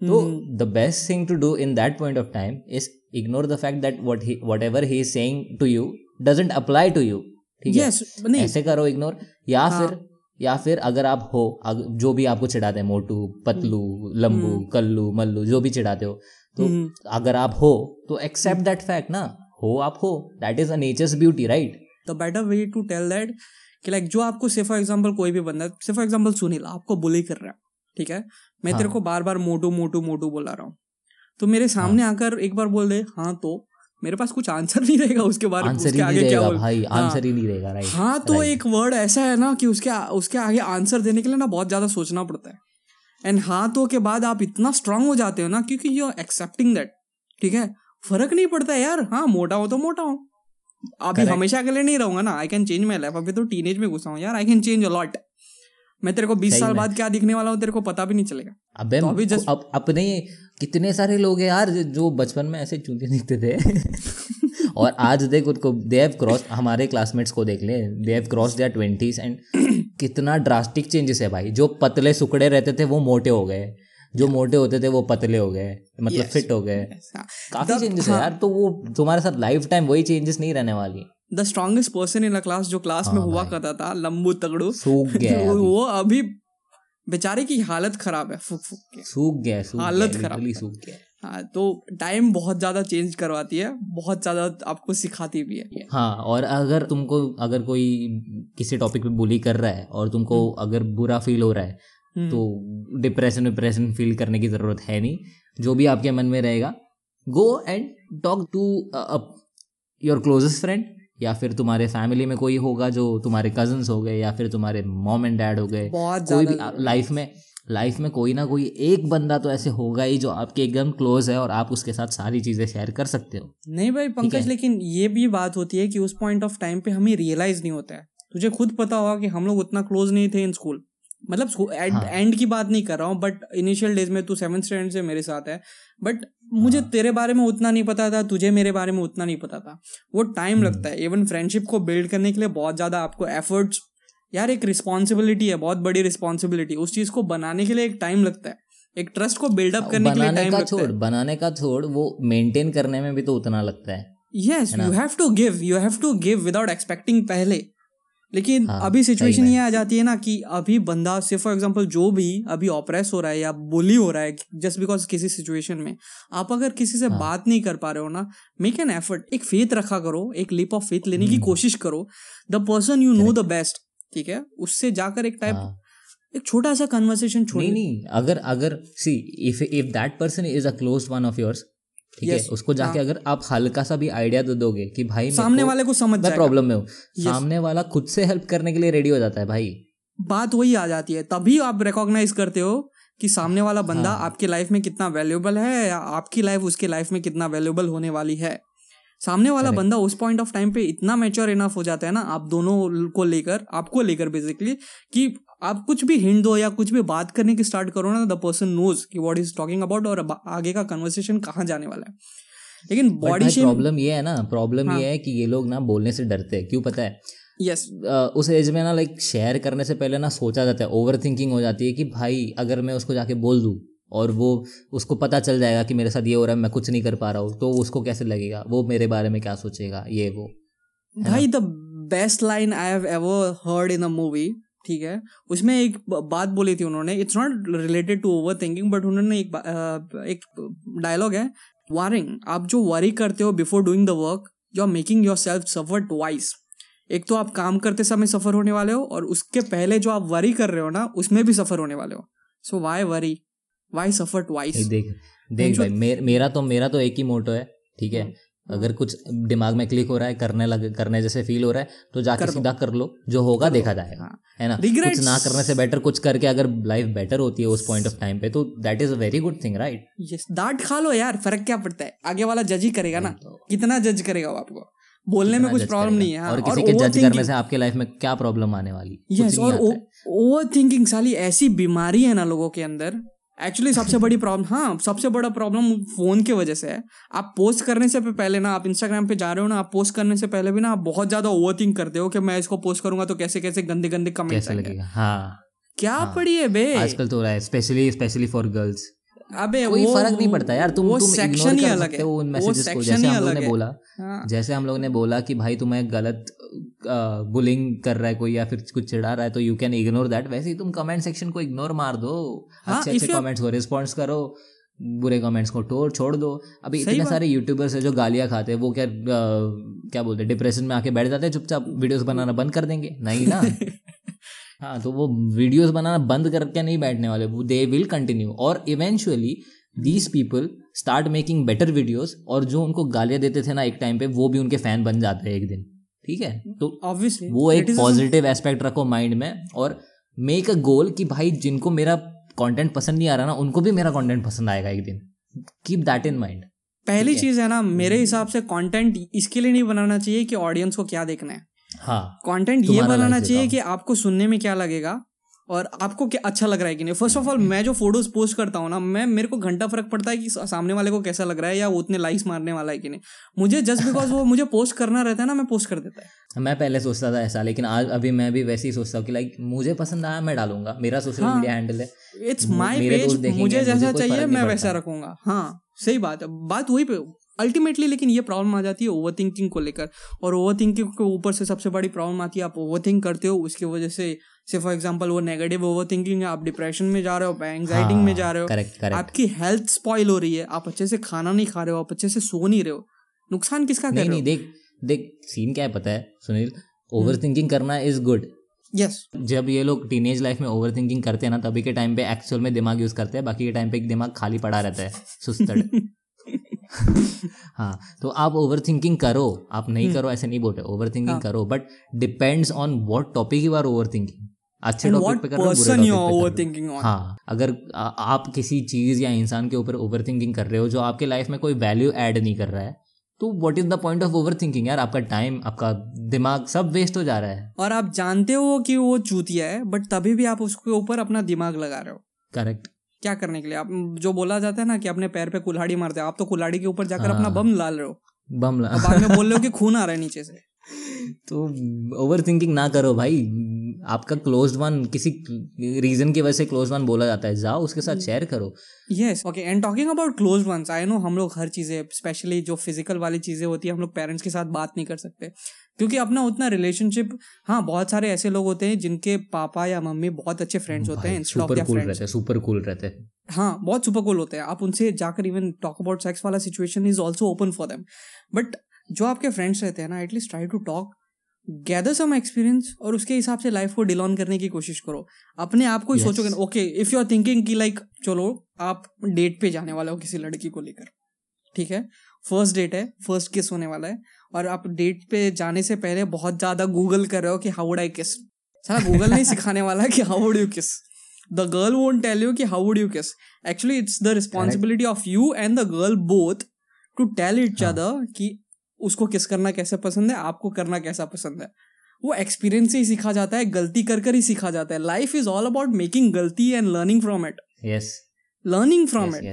S2: तो the best thing to do in that point of time is ignore the fact that what he whatever he is saying to you doesn't apply to you ठीक है? ऐसे करो इग्नोर या
S1: हाँ।
S2: फिर या फिर अगर आप हो अग, जो भी आपको चिढ़ाते हैं मोटू पतलू लंबू कल्लू मल्लू जो भी चिढ़ाते हो तो
S1: हम्म।
S2: अगर आप हो तो एक्सेप्ट दैट फैक्ट ना हो आप हो that is a nature's beauty right
S1: the better way to tell that कि लाइक जो आपको से फॉर एग्ज़ाम्पल कोई भी बंदा से फॉर एग्ज़ाम्पल सुनील आपको बुली कर रहा है ठीक है मैं
S2: हाँ. तेरे।
S1: को बार बार मोटू मोटू मोटू बोला रहा हूँ तो मेरे सामने हाँ. आकर एक बार बोल दे हाँ तो मेरे पास कुछ आंसर नहीं रहेगा उसके बारे में उसके आगे क्या
S2: भाई
S1: हाँ।
S2: आंसर ही नहीं रहेगा राइट
S1: हाँ तो एक वर्ड ऐसा है ना कि उसके उसके आगे आंसर देने के लिए ना बहुत ज़्यादा सोचना पड़ता है। एंड हाँ तो के बाद आप इतना स्ट्रांग हो जाते हो ना क्योंकि यू आर एक्सेप्टिंग दैट ठीक है? फ़र्क नहीं पड़ता है यार। हाँ मोटा हो तो मोटा हो। अभी हमेशा के लिए नहीं रहूँगा ना। I can change my life अभी तो टीनेज में घुसा हूँ यार। आई कैन चेंज अलॉट मैं तेरे को बीस साल बाद क्या दिखने वाला हूँ तेरे को पता भी नहीं चलेगा।
S2: अबे
S1: तो अभी just-
S2: अप, अपने कितने सारे लोग हैं यार जो- बचपन में ऐसे चूते दिखते थे और आज देख उनको दे हैव क्रॉस हमारे क्लासमेट्स को देख ले they have cross their twenties and कितना ड्रास्टिक चेंजेस है भाई जो पतले सुकड़े रहते थे वो मोटे हो गए जो मोटे होते थे वो पतले हो गए मतलब
S1: Yes.
S2: फिट हो गए
S1: हाँ।
S2: काफ़ी चेंजेस है
S1: हाँ।
S2: यार तो वो तुम्हारे साथ लाइफ टाइम वही चेंजेस नहीं रहने वाली
S1: the strongest person in a class जो क्लास में
S2: हाँ
S1: हुआ करता था लंबू तगड़ू
S2: सूख गया
S1: वो
S2: अभी।
S1: बेचारे की हालत खराब है फूक फूक के।
S2: सूख गया सूख
S1: हालत
S2: गया
S1: खराब
S2: सूख गया। हाँ
S1: तो टाइम बहुत ज़्यादा चेंज करवाती है बहुत ज़्यादा आपको सिखाती भी है।
S2: हाँ और अगर तुमको अगर कोई किसी टॉपिक पे बुली कर रहा है और तुमको अगर बुरा फील हो रहा है
S1: हम्म,
S2: तो डिप्रेशन डिप्रेशन फील करने की ज़रूरत है नहीं। जो भी आपके मन में रहेगा go and talk to your closest friend या फिर तुम्हारे फैमिली में कोई होगा जो तुम्हारे कज़न हो गए या फिर तुम्हारे मॉम एंड डैड हो गए। कोई भी लाइफ में लाइफ में कोई ना कोई एक बंदा तो ऐसे होगा ही जो आपके एकदम क्लोज है और आप उसके साथ सारी चीज़ें शेयर कर सकते हो।
S1: नहीं भाई पंकज लेकिन ये भी बात होती है कि उस पॉइंट ऑफ़ टाइम पे हमें रियलाइज़ नहीं होता है। तुझे खुद पता होगा कि हम लोग उतना क्लोज नहीं थे इन स्कूल मतलब एंड
S2: हाँ।
S1: एंड की बात नहीं कर रहा हूँ बट इनिशियल डेज़ में तू सेवन स्टैंडर्ड से मेरे साथ है। बट मुझे
S2: हाँ।
S1: तेरे बारे में उतना नहीं पता था तुझे मेरे बारे में उतना नहीं पता था। वो टाइम
S2: हम्म।
S1: लगता है। इवन फ्रेंडशिप को बिल्ड करने के लिए बहुत ज़्यादा आपको एफर्ट्स यार एक रिस्पॉन्सिबिलिटी है बहुत बड़ी रिस्पॉन्सिबिलिटी उस चीज़ को बनाने के लिए एक टाइम लगता है। एक ट्रस्ट को बिल्डअप करने के लिए टाइम लगता
S2: छोड़
S1: है।
S2: बनाने का छोड़ वो मेंटेन करने में भी तो उतना लगता है
S1: yes you have to give you have to give without expecting पहले। लेकिन
S2: हाँ,
S1: अभी सिचुएशन ये आ जाती है ना कि अभी बंदा से फॉर एग्जांपल जो भी अभी ऑपरेस हो रहा है या बुली हो रहा है जस्ट बिकॉज़ किसी सिचुएशन में आप अगर किसी से
S2: हाँ।
S1: बात नहीं कर पा रहे हो ना मेक एन एफर्ट एक फेथ रखा करो एक लिप ऑफ़ फेथ लेने की
S2: हम्म।
S1: कोशिश करो the person you know the best ठीक है उससे जाकर एक टाइप
S2: हाँ।
S1: एक छोटा सा कन्वर्सेशन छोड़
S2: नहीं नहीं अगर अगर see if if that person is a close one of yours ठीक है? उसको जाके
S1: हाँ।
S2: अगर आप हल्का सा भी आइडिया दे दोगे कि भाई
S1: सामने वाले को समझ
S2: मैं
S1: जाएगा।
S2: प्रॉब्लम में हूँ। सामने वाला खुद से हेल्प करने के लिए रेडी हो जाता है भाई।
S1: बात वही आ जाती है। तभी आप रिकॉग्नाइज करते हो कि सामने वाला बंदा
S2: हाँ।
S1: आपकी लाइफ में कितना वैल्यूएबल है या आपकी लाइफ उसके लाइफ में कितना वैल्यूएबल होने वाली है। सामने वाला बंदा उस पॉइंट ऑफ़ टाइम पे इतना मैच्योर इनफ हो जाता है ना आप दोनों को लेकर आपको लेकर बेसिकली कि आप कुछ भी हिंट दो या कुछ भी बात करने की स्टार्ट करो ना द पर्सन नोज़ कि व्हाट इज़ टॉकिंग अबाउट और आगे का कन्वर्सेशन कहाँ जाने वाला है। लेकिन बॉडी शेम
S2: प्रॉब्लम ये है ना प्रॉब्लम
S1: हाँ।
S2: ये है। कि ये लोग ना बोलने से डरते हैं क्यों पता है?
S1: यस
S2: अ, उस एज में ना लाइक शेयर करने से पहले ना सोचा जाता है ओवर थिंकिंग हो जाती है कि भाई अगर मैं उसको जाके बोल दूँ और वो उसको पता चल जाएगा कि मेरे साथ ये हो रहा है मैं कुछ नहीं कर पा रहा हूँ तो उसको कैसे लगेगा? वो मेरे बारे में क्या सोचेगा? ये वो
S1: भाई the best line I have ever heard in a movie ठीक है। उसमें एक बात बोली थी उन्होंने it's not related to over thinking but उन्होंने एक एक डायलॉग है वारिंग आप जो वरी करते हो before doing the work you are making yourself suffer twice एक तो आप काम करते समय सफ़र होने वाले हो और उसके पहले जो आप वरी कर रहे हो ना उसमें भी सफ़र होने वाले हो। So why worry why suffer twice
S2: देख देख भाई मेर, मेरा तो मेरा तो एक ही मोटो है ठीक है? अगर कुछ दिमाग में क्लिक हो रहा है करने लगे करने जैसे फील हो रहा है तो जाके
S1: कर
S2: सीधा कर लो जो होगा देखा जाएगा
S1: हाँ।
S2: है ना?
S1: Regrets-
S2: कुछ ना करने से बेटर कुछ करके अगर लाइफ बेटर होती है उस पॉइंट ऑफ़ टाइम पे तो that is a very good thing right
S1: yes डांट खा लो यार फ़र्क क्या पड़ता है? आगे वाला जज ही करेगा ना।
S2: तो-
S1: कितना जज करेगा वो आपको? बोलने में कुछ प्रॉब्लम नहीं है हाँ,
S2: और किसी के जज करने से आपके लाइफ में क्या प्रॉब्लम आने वाली?
S1: यस और ओवर थिंकिंग साली ऐसी बीमारी है ना लोगों के अंदर एक्चुअली सबसे बड़ी प्रॉब्लम हाँ सबसे बड़ा प्रॉब्लम फ़ोन की वजह से है। आप पोस्ट करने से पहले ना आप इंस्टाग्राम पे जा रहे हो ना आप पोस्ट करने से पहले भी ना आप बहुत ज़्यादा ओवर थिंक करते हो कि मैं इसको पोस्ट करूँगा तो कैसे कैसे गंदे गंदे कमेंट्स
S2: लगेगा? हाँ।
S1: क्या
S2: हाँ।
S1: पड़ी है बे?
S2: आजकल तो हो रहा है स्पेशली स्पेशली फॉर गर्ल्स
S1: अबे
S2: कोई
S1: वो-
S2: फ़र्क नहीं पड़ता यार तुम
S1: वो
S2: तुम
S1: सेक्शन ही अलग है।
S2: उन मैसेजेस को। जैसे हम लोग ने बोला
S1: हाँ।
S2: जैसे हम लोग ने बोला कि भाई तुम्हें गलत बुलिंग कर रहा है कोई या फिर कुछ चिढ़ा रहा है तो यू कैन इग्नोर दैट वैसे ही तुम कमेंट सेक्शन को इग्नोर मार दो। अच्छे अच्छे कमेंट्स को रिस्पॉन्स करो। बुरे कमेंट्स को टोड़ छोड़ दो। अभी इतने सारे यूट्यूबर्स है जो गालियाँ खाते हैं वो क्या अ, क्या बोलते हैं डिप्रेशन में आके बैठ जाते हैं चुपचाप वीडियोस बनाना बंद कर देंगे। नहीं ना? हाँ तो वो वीडियोस बनाना बंद करके नहीं बैठने वाले वो दे विल कंटिन्यू और eventually these people start making better videos और जो उनको गालियाँ देते थे ना एक टाइम पे वो भी उनके फ़ैन बन जाते हैं एक दिन। ठीक है? तो
S1: ऑब्वियसली
S2: वो एक पॉजिटिव एस्पेक्ट रखो माइंड में और मेक अ गोल कि भाई जिनको मेरा कंटेंट पसंद नहीं आ रहा ना उनको भी मेरा कंटेंट पसंद आएगा एक दिन। कीप दैट इन माइंड
S1: पहली चीज़ है ना मेरे हिसाब से कंटेंट इसके लिए नहीं बनाना चाहिए कि ऑडियंस को क्या देखना है।
S2: हाँ
S1: कंटेंट ये बनाना चाहिए कि आपको सुनने में क्या लगेगा और आपको क्या अच्छा लग रहा है कि नहीं। फ़र्स्ट ऑफ़ ऑल मैं जो फ़ोटोज़ पोस्ट करता हूँ ना मैं मेरे को घंटा फ़र्क पड़ता है कि सामने वाले को कैसा लग रहा है या वो उतने लाइक्स मारने वाला है कि नहीं। मुझे जस्ट बिकॉज़ वो मुझे पोस्ट करना रहता है ना मैं पोस्ट कर देता है।
S2: मैं पहले सोचता था ऐसा लेकिन आज अभी मैं भी वैसे ही सोचता हूँ कि लाइक मुझे पसंद आया मैं डालूँगा। मेरा सोशल। मीडिया हैंडल है।
S1: इट्स माई पेज मुझे जैसा चाहिए मैं वैसा रखूँगा। हाँ सही बात है। बात वही पे अल्टीमेटली लेकिन ये प्रॉब्लम आ जाती है ओवर थिंकिंग को लेकर। और ओवर थिंकिंग के ऊपर से सबसे बड़ी प्रॉब्लम आती है आप ओवर थिंक करते हो उसकी वजह से से फॉर एग्ज़ाम्पल वो नेगेटिव ओवर थिंकिंग है आप डिप्रेशन में जा रहे हो आप एंगजाइटी में जा रहे हो
S2: करेक्ट करेक्ट
S1: आपकी हेल्थ स्पॉइल हो रही है आप अच्छे से खाना नहीं खा रहे हो आप अच्छे से सो नहीं रहे हो। नुकसान किसका कर
S2: नहीं
S1: रहे
S2: नहीं
S1: हो?
S2: देख देख सीन क्या है पता है सुनील? ओवर थिंकिंग करना इज़ गुड
S1: यस
S2: जब ये लोग टीनेज लाइफ में ओवर थिंकिंग करते हैं ना तभी के टाइम पे एक्चुअल में दिमाग यूज़ करते हैं बाकी के टाइम पे दिमाग खाली पड़ा रहता है सुस्तड़। हाँ तो आप ओवर थिंकिंग करो आप नहीं करो ऐसे नहीं बोलते ओवर थिंकिंग करो but depends on what topic you are over thinking अच्छे टॉपिक पे कर हो बुरे पे कर। हो। हाँ अगर आ, आप किसी चीज़ या इंसान के ऊपर ओवर थिंकिंग कर रहे हो जो आपके लाइफ में कोई वैल्यू ऐड नहीं कर रहा है तो what is the point of over thinking यार? आपका टाइम आपका दिमाग सब वेस्ट हो जा रहा है।
S1: और आप जानते हो कि वो चूतिया है बट तभी भी आप उसके ऊपर अपना दिमाग लगा रहे हो।
S2: करेक्ट
S1: क्या करने के लिए? आप जो बोला जाता है ना कि अपने पैर पे कुल्हाड़ी मारते हो आप तो कुल्हाड़ी के ऊपर जाकर अपना
S2: हाँ।
S1: बम डाल रहे। हो
S2: बम
S1: अब बाद में बोल रहे हो कि खून आ रहा है नीचे से।
S2: तो ओवर थिंकिंग ना करो भाई। आपका क्लोज वन किसी रीजन की वजह से क्लोज वन बोला जाता है। जाओ उसके साथ शेयर करो।
S1: Yes okay and talking about close ones I know हम लोग हर चीज़ें स्पेशली जो फ़िज़िकल वाली चीज़ें होती है हम लोग पेरेंट्स के साथ बात नहीं कर सकते। क्योंकि अपना उतना रिलेशनशिप हाँ बहुत सारे ऐसे लोग होते हैं जिनके पापा या मम्मी बहुत अच्छे फ्रेंड्स होते हैं
S2: सुपर कूल रहते हैं सुपर कूल रहते हैं
S1: हाँ बहुत सुपर कूल होते हैं। आप उनसे जाकर इवन टॉक अबाउट सेक्स वाला situation is also open for them but जो आपके फ्रेंड्स रहते हैं ना at least try to talk gather some experience और उसके हिसाब से लाइफ को डिल ऑन करने की कोशिश करो। अपने आप को ही
S2: Yes.
S1: सोचोगे okay if you are thinking कि लाइक चलो आप डेट पे जाने वाले हो किसी लड़की को लेकर ठीक है? फ़र्स्ट डेट है फ़र्स्ट किस होने वाला है। और आप डेट पे जाने से पहले बहुत ज़्यादा गूगल कर रहे हो कि हाउ वुड आई किस सारा गूगल नहीं सिखाने वाला कि how would you kiss the girl won't tell you कि how would you kiss actually it's the responsibility of you and the girl both to tell
S2: it.
S1: Other कि उसको किस करना कैसे पसंद है आपको करना कैसा पसंद है। वो एक्सपीरियंस से ही सीखा जाता है गलती कर कर ही सीखा जाता है। Life is all about making गलती and learning from it
S2: yes
S1: learning from it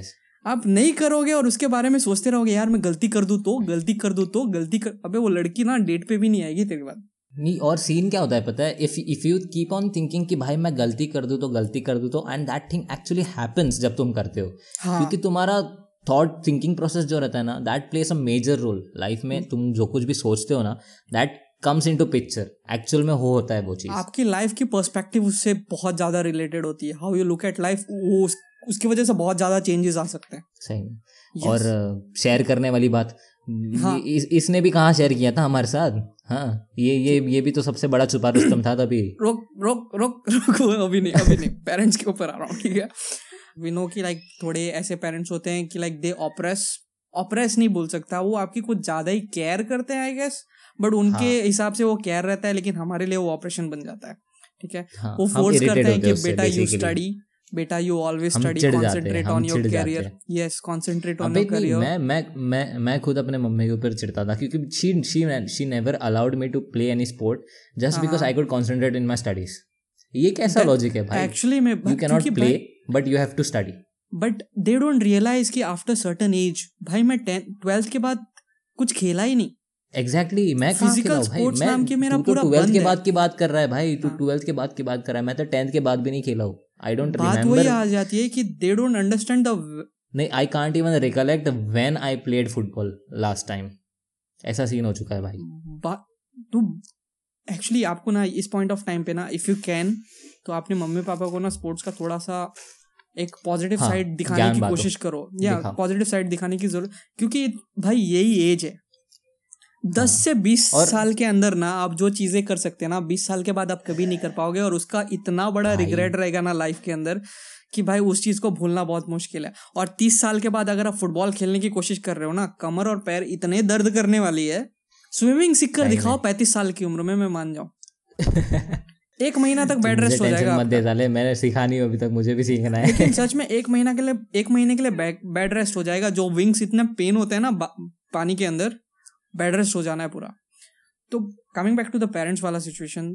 S1: आप नहीं करोगे और उसके बारे में सोचते रहोगे यार मैं गलती कर दूँ तो गलती कर दूँ तो गलती कर अबे वो लड़की ना डेट पे भी नहीं आएगी तेरी बात
S2: नहीं और सीन क्या होता है पता है? If if you keep on thinking कि भाई मैं गलती कर दूँ तो गलती कर दूँ तो and that thing actually happens जब तुम करते हो।
S1: हाँ।
S2: क्योंकि तुम्हारा थॉट थिंकिंग प्रोसेस जो रहता है ना that place a major role life में। तुम जो कुछ भी सोचते हो ना that comes into picture actual में हो होता है वो चीज़।
S1: आपकी लाइफ की पर्सपेक्टिव उससे बहुत ज़्यादा रिलेटेड होती है। How you look at life वो उसकी वजह से बहुत ज़्यादा चेंजेस आ सकते हैं।
S2: सही।
S1: Yes.
S2: और शेयर करने वाली बात
S1: हाँ।
S2: इस, इसने भी कहाँ शेयर किया था हमारे साथ? हाँ ये ये ये भी तो सबसे बड़ा छुपा रुस्तम था तभी।
S1: रोक रोक रोक रोक अभी नहीं अभी नहीं। पेरेंट्स के ऊपर आ रहा हूँ ठीक है? वी नो कि लाइक थोड़े ऐसे पेरेंट्स होते हैं कि लाइक दे ऑपरेस ऑपरेस नहीं बोल सकता। वो आपकी कुछ ज़्यादा ही केयर करते हैं आई गेस बट उनके
S2: हाँ।
S1: हिसाब से वो केयर रहता है लेकिन हमारे लिए वो ऑपरेशन बन जाता है ठीक है?
S2: हाँ,
S1: वो फोर्स करते हैं कि बेटा यू स्टडी बेटा यू ऑलवेज स्टडी
S2: हैं,
S1: कॉन्सेंट्रेट ऑन योर कैरियर
S2: हैं।
S1: Yes concentrate on your career
S2: मैं मैं मैं मैं खुद अपने मम्मी के ऊपर चिढ़ता था क्योंकि she she she never allowed me to play any sport just because I could concentrate in my studies ये कैसा लॉजिक है भाई?
S1: एक्चुअली में
S2: you can not play but you have to study
S1: but they don't realise कि after certain age भाई मैं twelfth के बाद कुछ खेला ही नहीं।
S2: एग्जैक्टली
S1: exactly,
S2: मैं हूँ
S1: sports
S2: मैं
S1: नाम की मेरा
S2: तो
S1: पूरा
S2: ट्वेल्थ के बाद की बात कर रहा है भाई तू
S1: हाँ।
S2: ट्वेल्थ के बाद की बात कर रहा है मैं तो टेंथ के बाद भी नहीं खेला हूँ। आई डोंट
S1: बात वही आ जाती है कि दे डोंट अंडरस्टैंड द
S2: नहीं I can't even recollect when I played football last time ऐसा सीन हो चुका है भाई।
S1: तू एक्चुअली आपको ना इस पॉइंट ऑफ़ टाइम पे ना इफ़ यू कैन तो अपने मम्मी पापा को ना स्पोर्ट्स का थोड़ा सा एक पॉजिटिव
S2: हाँ,
S1: साइड दिखाने की कोशिश करो। या पॉजिटिव साइड दिखाने की ज़रूरत क्योंकि भाई यही एज है। दस से बीस साल के अंदर ना आप जो चीज़ें कर सकते हैं ना बीस साल के बाद आप कभी नहीं कर पाओगे और उसका इतना बड़ा रिग्रेट रहेगा ना लाइफ के अंदर कि भाई उस चीज़ को भूलना बहुत मुश्किल है। और तीस साल के बाद अगर आप फुटबॉल खेलने की कोशिश कर रहे हो ना कमर और पैर इतने दर्द करने वाली है स्विमिंग सीख कर दिखाओ पैंतीस साल की उम्र में मैं मान जाऊँ। एक महीना तक बेड रेस्ट हो जाएगा
S2: मत दे साले मैंने सीखा नहीं अभी तक मुझे भी सीखना है।
S1: लेकिन सच में एक महीना के लिए एक महीने के लिए बेड रेस्ट हो जाएगा जो विंग्स इतने पेन होते हैं ना पानी के अंदर बेड रेस्ट हो जाना है पूरा। तो coming back to the parents वाला सिचुएशन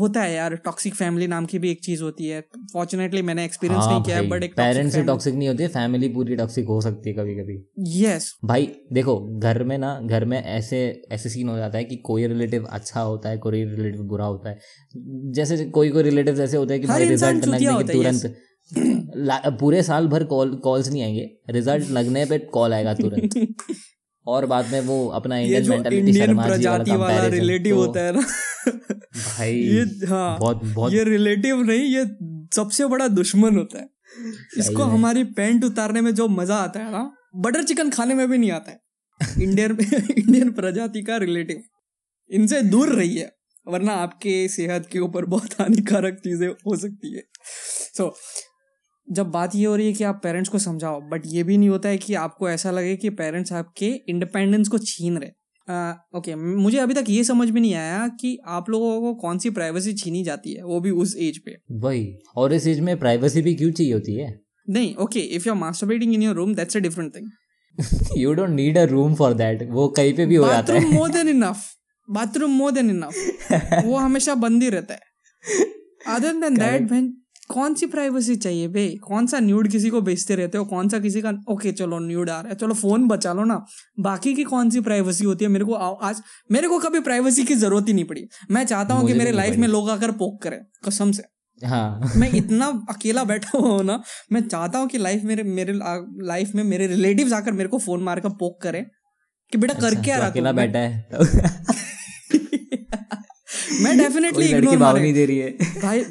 S1: होता है यार टॉक्सिक फैमिली नाम की भी एक चीज़ होती है। फॉर्चुनेटली मैंने एक्सपीरियंस हाँ नहीं किया बट एक
S2: पेरेंट्स से टॉक्सिक नहीं होती फैमिली पूरी टॉक्सिक हो सकती है कभी कभी
S1: यस yes.
S2: भाई देखो घर में ना घर में ऐसे ऐसे सीन हो जाता है कि कोई रिलेटिव अच्छा होता है कोई रिलेटिव बुरा होता है। जैसे कोई कोई रिलेटिव ऐसे होते हैं कि भाई रिज़ल्ट लगने के तुरंत। पूरे साल भर कॉल कॉल्स नहीं आएँगे। रिज़ल्ट लगने पे कॉल आएगा तुरंत। और बाद में वो अपना इंडियन मेंटालिटी
S1: शर्मा जी वाला, वाला रिलेटिव तो, होता है ना।
S2: भाई
S1: ये हाँ बहुत बहुत ये रिलेटिव नहीं ये सबसे बड़ा दुश्मन होता है। इसको हमारी पैंट उतारने में जो मज़ा आता है ना बटर चिकन खाने में भी नहीं आता है। इंडियन इंडियन प्रजाति का रिलेटिव इनसे दूर रही है वरना आपके सेहत के ऊपर बहुत हानिकारक चीज़ें हो सकती है। सो so, जब बात ये हो रही है कि आप पेरेंट्स को समझाओ बट ये भी नहीं होता है कि आपको ऐसा लगे कि पेरेंट्स आपके इंडिपेंडेंस को छीन रहे। ओके okay, मुझे अभी तक ये समझ में नहीं आया कि आप लोगों को कौन सी प्राइवेसी छीनी जाती है वो भी उस एज पे।
S2: वही और इस एज में प्राइवेसी भी क्यों चाहिए होती है?
S1: नहीं okay if you are masturbating in your room that's a different thing
S2: you don't need a room for that वो कहीं पे भी हो जाता है।
S1: More than enough bathroom more than enough वो हमेशा बंद ही रहता है। अदर देन दैट व्हेन कौन सी प्राइवेसी चाहिए बे? कौन सा न्यूड किसी को बेचते रहते हो? कौन सा किसी का ओके चलो न्यूड आ रहा है। चलो फ़ोन बचा लो ना। बाकी की कौन सी प्राइवेसी होती है? मेरे को आज मेरे को कभी प्राइवेसी की ज़रूरत ही नहीं पड़ी। मैं चाहता हूँ कि मेरे लाइफ में लोग आकर पोक करें। कसम से।
S2: हाँ।
S1: मैं इतना अकेला बैठा हुआ हूँ ना मैं चाहता हूँ कि लाइफ मेरे मेरे लाइफ में मेरे रिलेटिव आकर मेरे को फ़ोन मारकर पोक करें। कि बेटा कर अच्छा, क्या
S2: रहा अकेला बैठा है।
S1: मैं डेफिनेटली इग्नोर
S2: नहीं दे रही है।
S1: भाई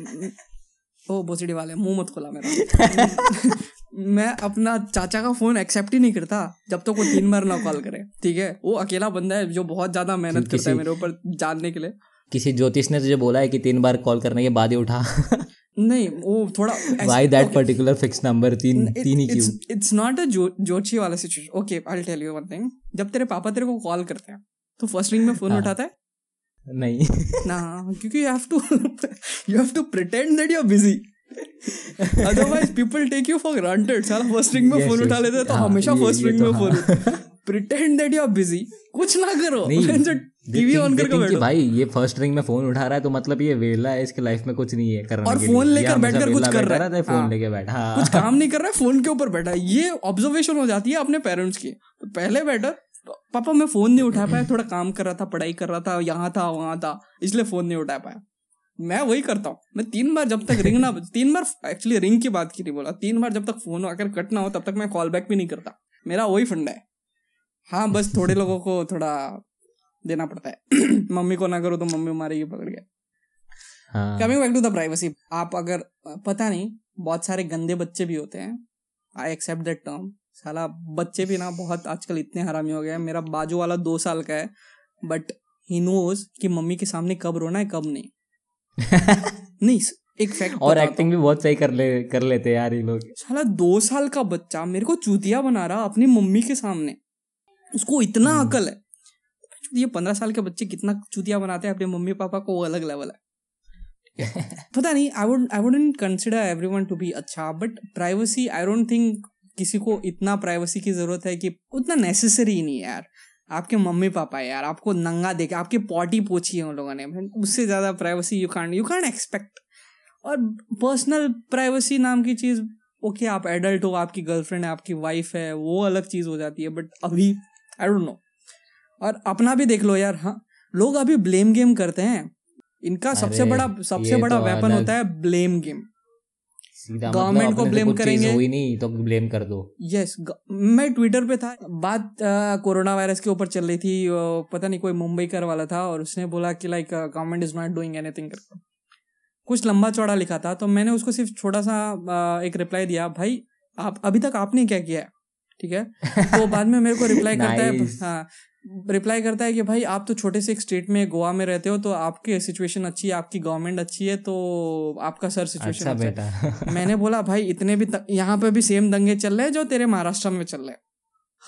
S1: ओ बोसडी वाले मुँह मत खोला मेरा। मैं अपना चाचा का फ़ोन एक्सेप्ट ही नहीं करता जब तक तो वो तीन बार ना कॉल करे ठीक है? वो अकेला बंदा है जो बहुत ज़्यादा मेहनत करता है मेरे ऊपर जानने के लिए।
S2: किसी ज्योतिष ने तुझे बोला है कि तीन बार कॉल करने के बाद ही उठा?
S1: नहीं वो थोड़ा
S2: why that particular fix number तीन it, तीन ही क्यों
S1: इट्स नॉट अ जोची वाला situation okay I will tell you one thing जब तेरे पापा तेरे को कॉल करते हैं तो फ़र्स्ट रिंग में फ़ोन हाँ। उठाता है?
S2: नहीं।
S1: ना क्योंकि you have to you have to pretend that you are busy otherwise people take you for granted सारा फ़र्स्ट रिंग में फ़ोन उठा लेते हैं तो हाँ, हमेशा फ़र्स्ट रिंग में phone pretend that you are busy कुछ ना करो। टीवी ऑन करके बैठो।
S2: भाई ये फ़र्स्ट रिंग में फ़ोन उठा रहा है तो मतलब ये वेला है इसके लाइफ में कुछ नहीं है करने
S1: और फ़ोन लेकर बैठकर कुछ कर रहा है।
S2: फ़ोन हाँ। लेके बैठा।
S1: कुछ काम नहीं कर रहा है फ़ोन के ऊपर बैठा है। ये ऑब्जर्वेशन हो जाती है अपने पेरेंट्स की। तो पहले बैठा पापा मैं फ़ोन नहीं उठा पाया। थोड़ा काम कर रहा था पढ़ाई कर रहा था यहाँ था वहाँ था इसलिए फ़ोन नहीं उठा पाया। मैं वही करता हूँ। मैं तीन बार जब तक रिंग ना तीन बार एक्चुअली रिंग की बात की नहीं बोला। तीन बार जब तक फ़ोन अगर कट ना हो तब तक मैं कॉल बैक भी नहीं करता। मेरा वही फंडा है। हाँ बस थोड़े लोगों को थोड़ा देना पड़ता है। मम्मी को ना करो तो मम्मी मारेगी पकड़ के coming back to the privacy आप अगर पता नहीं बहुत सारे गंदे बच्चे भी होते हैं। आई एक्सेप्ट दैट टर्म साला बच्चे भी ना बहुत आजकल इतने हरामी हो गए हैं। मेरा बाजू वाला दो साल का है बट ही नोज़ कि मम्मी के सामने कब रोना है कब नहीं। नहीं एक फैक्ट
S2: और एक्टिंग भी बहुत सही कर ले कर लेते यार ये लोग।
S1: साला दो साल का बच्चा मेरे को चूतिया बना रहा अपनी मम्मी के सामने। उसको इतना हम्म। अकल है। ये पंद्रह साल के बच्चे कितना चूतिया बनाते हैं अपने मम्मी पापा को वो अलग लेवल है। पता नहीं I would I wouldn't consider everyone to be अच्छा but privacy I don't think किसी को इतना प्राइवेसी की ज़रूरत है कि उतना नेसेसरी ही नहीं है यार। आपके मम्मी पापा यार आपको नंगा देखे आपकी पॉटी पोछी है उन लोगों ने। उससे ज़्यादा privacy you can't you can't expect और पर्सनल प्राइवेसी नाम की चीज़ ओके आप एडल्ट हो आपकी गर्लफ्रेंड है आपकी वाइफ है वो अलग चीज़ हो जाती है बट अभी आई डोंट नो और अपना भी देख लो यार हाँ लोग अभी ब्लेम गेम करते हैं। इनका सबसे बड़ा सबसे बड़ा तो वेपन होता है ब्लेम गेम गवर्नमेंट मतलब को ब्लेम करेंगे।
S2: हुई नहीं तो ब्लेम कर दो।
S1: यस yes, मैं ट्विटर पे था बात कोरोना वायरस के ऊपर चल रही थी पता नहीं कोई मुंबई कर वाला था और उसने बोला कि like government is not doing anything कुछ लंबा चौड़ा लिखा था तो मैंने उसको सिर्फ़ छोटा सा एक रिप्लाई दिया भाई आप अभी तक आपने क्या किया है? ठीक है? तो बाद में मेरे को रिप्लाई करता है हाँ रिप्लाई करता है कि भाई आप तो छोटे से एक स्टेट में गोवा में रहते हो तो आपकी सिचुएशन अच्छी है आपकी गवर्नमेंट अच्छी है तो आपका सर सिचुएशन
S2: अच्छा
S1: अच्छा है।
S2: बेटा।
S1: मैंने बोला भाई इतने भी यहाँ पे भी सेम दंगे चल रहे हैं जो तेरे महाराष्ट्र में चल रहे हैं।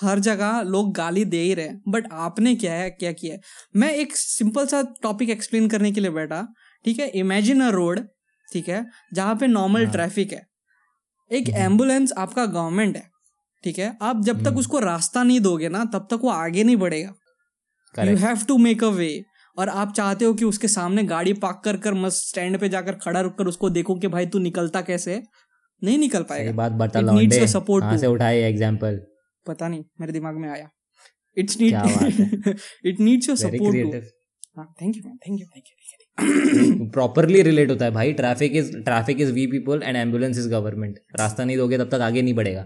S1: हर जगह लोग गाली दे ही रहे हैं। बट आपने क्या है क्या किया है? मैं एक सिंपल सा टॉपिक एक्सप्लेन करने के लिए बैठा ठीक है? इमेजिन अ रोड ठीक है? जहाँ पे नॉर्मल
S2: हाँ।
S1: ट्रैफ़िक है। एक
S2: हम्म।
S1: एंबुलेंस आपका गवर्नमेंट है। ठीक है? आप जब तक
S2: हम्म।
S1: उसको रास्ता नहीं दोगे ना तब तक वो आगे नहीं बढ़ेगा। You have to make a way और आप चाहते हो कि उसके सामने गाड़ी पार्क कर कर मस्त स्टैंड पे जाकर खड़ा रुक कर उसको देखो कि भाई तू निकलता कैसे? नहीं निकल पाएगा।
S2: बात बता लौंडे।
S1: too.
S2: से उठाए एग्जांपल
S1: पता नहीं मेरे दिमाग में आया। It's need it needs your support thank you thank you thank you
S2: properly relate होता है भाई। Traffic is traffic is we people and ambulance is government रास्ता नहीं दोगे तब तक आगे नहीं बढ़ेगा।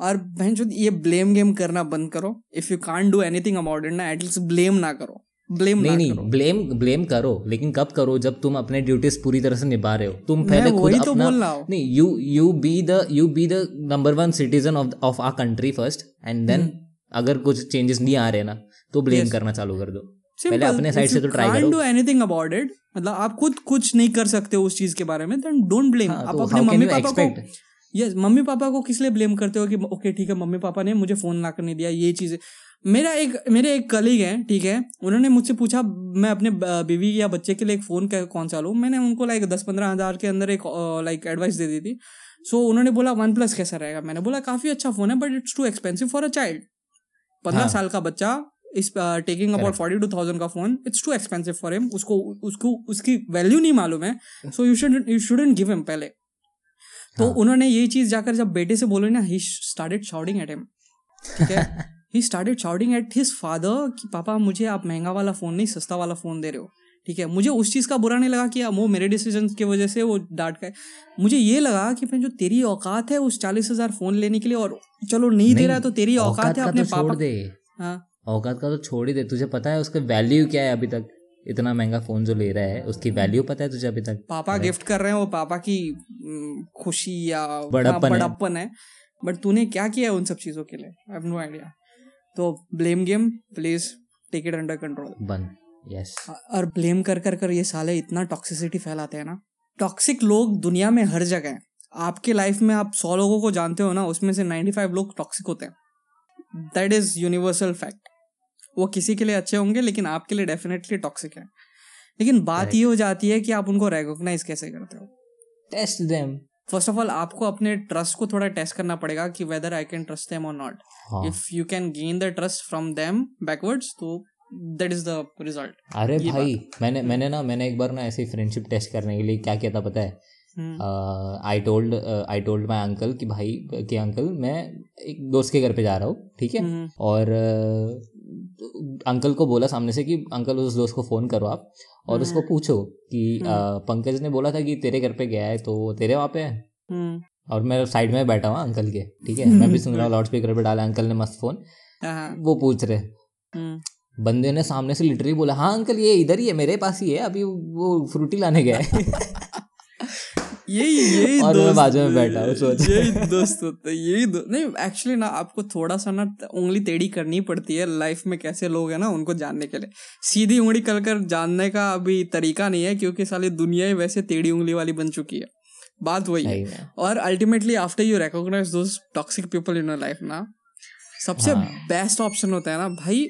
S1: और बहन जो ये ब्लेम गेम करना बंद करो। If you can't do anything about it ना एटलीस्ट ब्लेम ना करो। ब्लेम
S2: नहीं नहीं
S1: करो।
S2: ब्लेम ब्लेम करो लेकिन कब करो जब तुम अपने ड्यूटीज़ पूरी तरह से निभा रहे हो? तुम पहले खुद
S1: तो
S2: अपना
S1: बोल रहा
S2: नहीं you you be the you be the number one citizen of of our country first and then अगर कुछ चेंजेस नहीं आ रहे ना तो ब्लेम
S1: हम्म। Yes.
S2: करना चालू कर दो।
S1: Simple.
S2: पहले अपने
S1: If
S2: से तो try
S1: can't
S2: करो।
S1: do anything about it मतलब आप खुद कुछ नहीं कर सकते उस चीज़ के बारे में देन डोंट ब्लेम आप
S2: तो
S1: अपने मम्मी पापा को यस मम्मी पापा को किस लिए ब्लेम करते हो कि ओके ठीक है मम्मी पापा ने मुझे फ़ोन ला कर नहीं दिया ये चीज़ें। मेरा एक मेरे एक कलीग है ठीक है उन्होंने मुझसे पूछा मैं अपने बीवी या बच्चे के लिए एक फ़ोन कै- कौन सा लूँ? मैंने उनको लाइक दस पंद्रह हज़ार के अंदर एक लाइक एडवाइस दे दी थी। सो उन्होंने बोला वन प्लस कैसा रहेगा? मैंने बोला काफ़ी अच्छा फ़ोन है but it's too expensive for a child पंद्रह
S2: हाँ।
S1: साल का बच्चा इस taking about forty two thousand का phone it's too expensive for him उसको उसको उसकी वैल्यू नहीं मालूम है। So you should you shouldn't give him पहले। तो
S2: हाँ।
S1: उन्होंने ये चीज़ जाकर जब बेटे से बोले ना he started shouting at him ठीक है? He started shouting at his father कि पापा मुझे आप महँगा वाला फ़ोन नहीं सस्ता वाला फ़ोन दे रहे हो ठीक है? मुझे उस चीज़ का बुरा नहीं लगा कि वो मेरे डिसीज़न की वजह से वो डांट गए। मुझे ये लगा कि भाई जो तेरी औकात है उस चालीस हज़ार फ़ोन लेने के लिए और चलो नहीं, दे रहा तो तेरी औकात है अपने
S2: तो
S1: पापा
S2: दे।
S1: हाँ।
S2: औकात का तो छोड़ ही दे तुझे पता है उसका वैल्यू क्या है अभी तक। इतना महँगा फ़ोन जो ले रहा है उसकी वैल्यू पता है तुझे अभी तक?
S1: पापा गिफ्ट कर रहे हैं वो पापा की हम्म, खुशी या
S2: बड़प्पन
S1: हाँ,
S2: है।
S1: बड़प्पन है। बट तूने क्या किया है उन सब चीज़ों के लिए? आई हैव नो आइडिया तो blame game please take it under control
S2: ban yes
S1: और ब्लेम कर कर कर ये साले इतना टॉक्सिसिटी फैलाते हैं ना। टॉक्सिक लोग दुनिया में हर जगह हैं। आपके लाइफ में आप सौ लोगों को जानते हो ना उसमें से 95 लोग टॉक्सिक होते हैं। दैट इज़ यूनिवर्सल फैक्ट वो किसी के लिए अच्छे होंगे लेकिन आपके लिए डेफिनेटली टॉक्सिक है। लेकिन बात ये हो जाती है कि आप उनको रिकॉग्नाइज कैसे करते हो?
S2: Test them
S1: first of all आपको अपने ट्रस्ट को थोड़ा टेस्ट करना पड़ेगा कि whether I can trust them और not if you can gain the trust from them backwards तो दैट इज़ द रिज़ल्ट
S2: अरे भाई मैंने मैंने ना मैंने एक बार ना ऐसे फ्रेंडशिप टेस्ट करने के लिए क्या किया था पता है। I told I told my uncle कि भाई कि अंकल मैं एक दोस्त के घर पे जा रहा हूँ ठीक है?
S1: हम्म।
S2: और अंकल को बोला सामने से कि अंकल उस दोस्त को फ़ोन करो आप और उसको पूछो कि अ, पंकज ने बोला था कि तेरे घर पे गया है तो तेरे वहाँ पे है?
S1: हम्म।
S2: और मैं साइड में बैठा हुआ अंकल के ठीक है? मैं भी सुन रहा हूँ लाउड स्पीकर पे डाला अंकल ने मस्त फ़ोन
S1: हाँ,
S2: वो पूछ रहे। बंदे ने सामने से लिटरली बोला हाँ अंकल ये इधर ही है मेरे पास ही है अभी वो फ्रूटी लाने गया है।
S1: यही यही
S2: और मैं
S1: दोस्त
S2: बाजू में बैठा हूँ, सोच।
S1: यही दोस्त होता है यही दो नहीं एक्चुअली ना आपको थोड़ा सा ना उंगली टेढ़ी करनी पड़ती है लाइफ में कैसे लोग हैं ना उनको जानने के लिए। सीधी उंगली कर कर जानने का अभी तरीका नहीं है क्योंकि सारी दुनिया ही वैसे टेढ़ी उंगली वाली बन चुकी है। बात वही है। और ultimately after you recognise those toxic people in life ना सबसे
S2: हाँ।
S1: बेस्ट ऑप्शन होता है ना भाई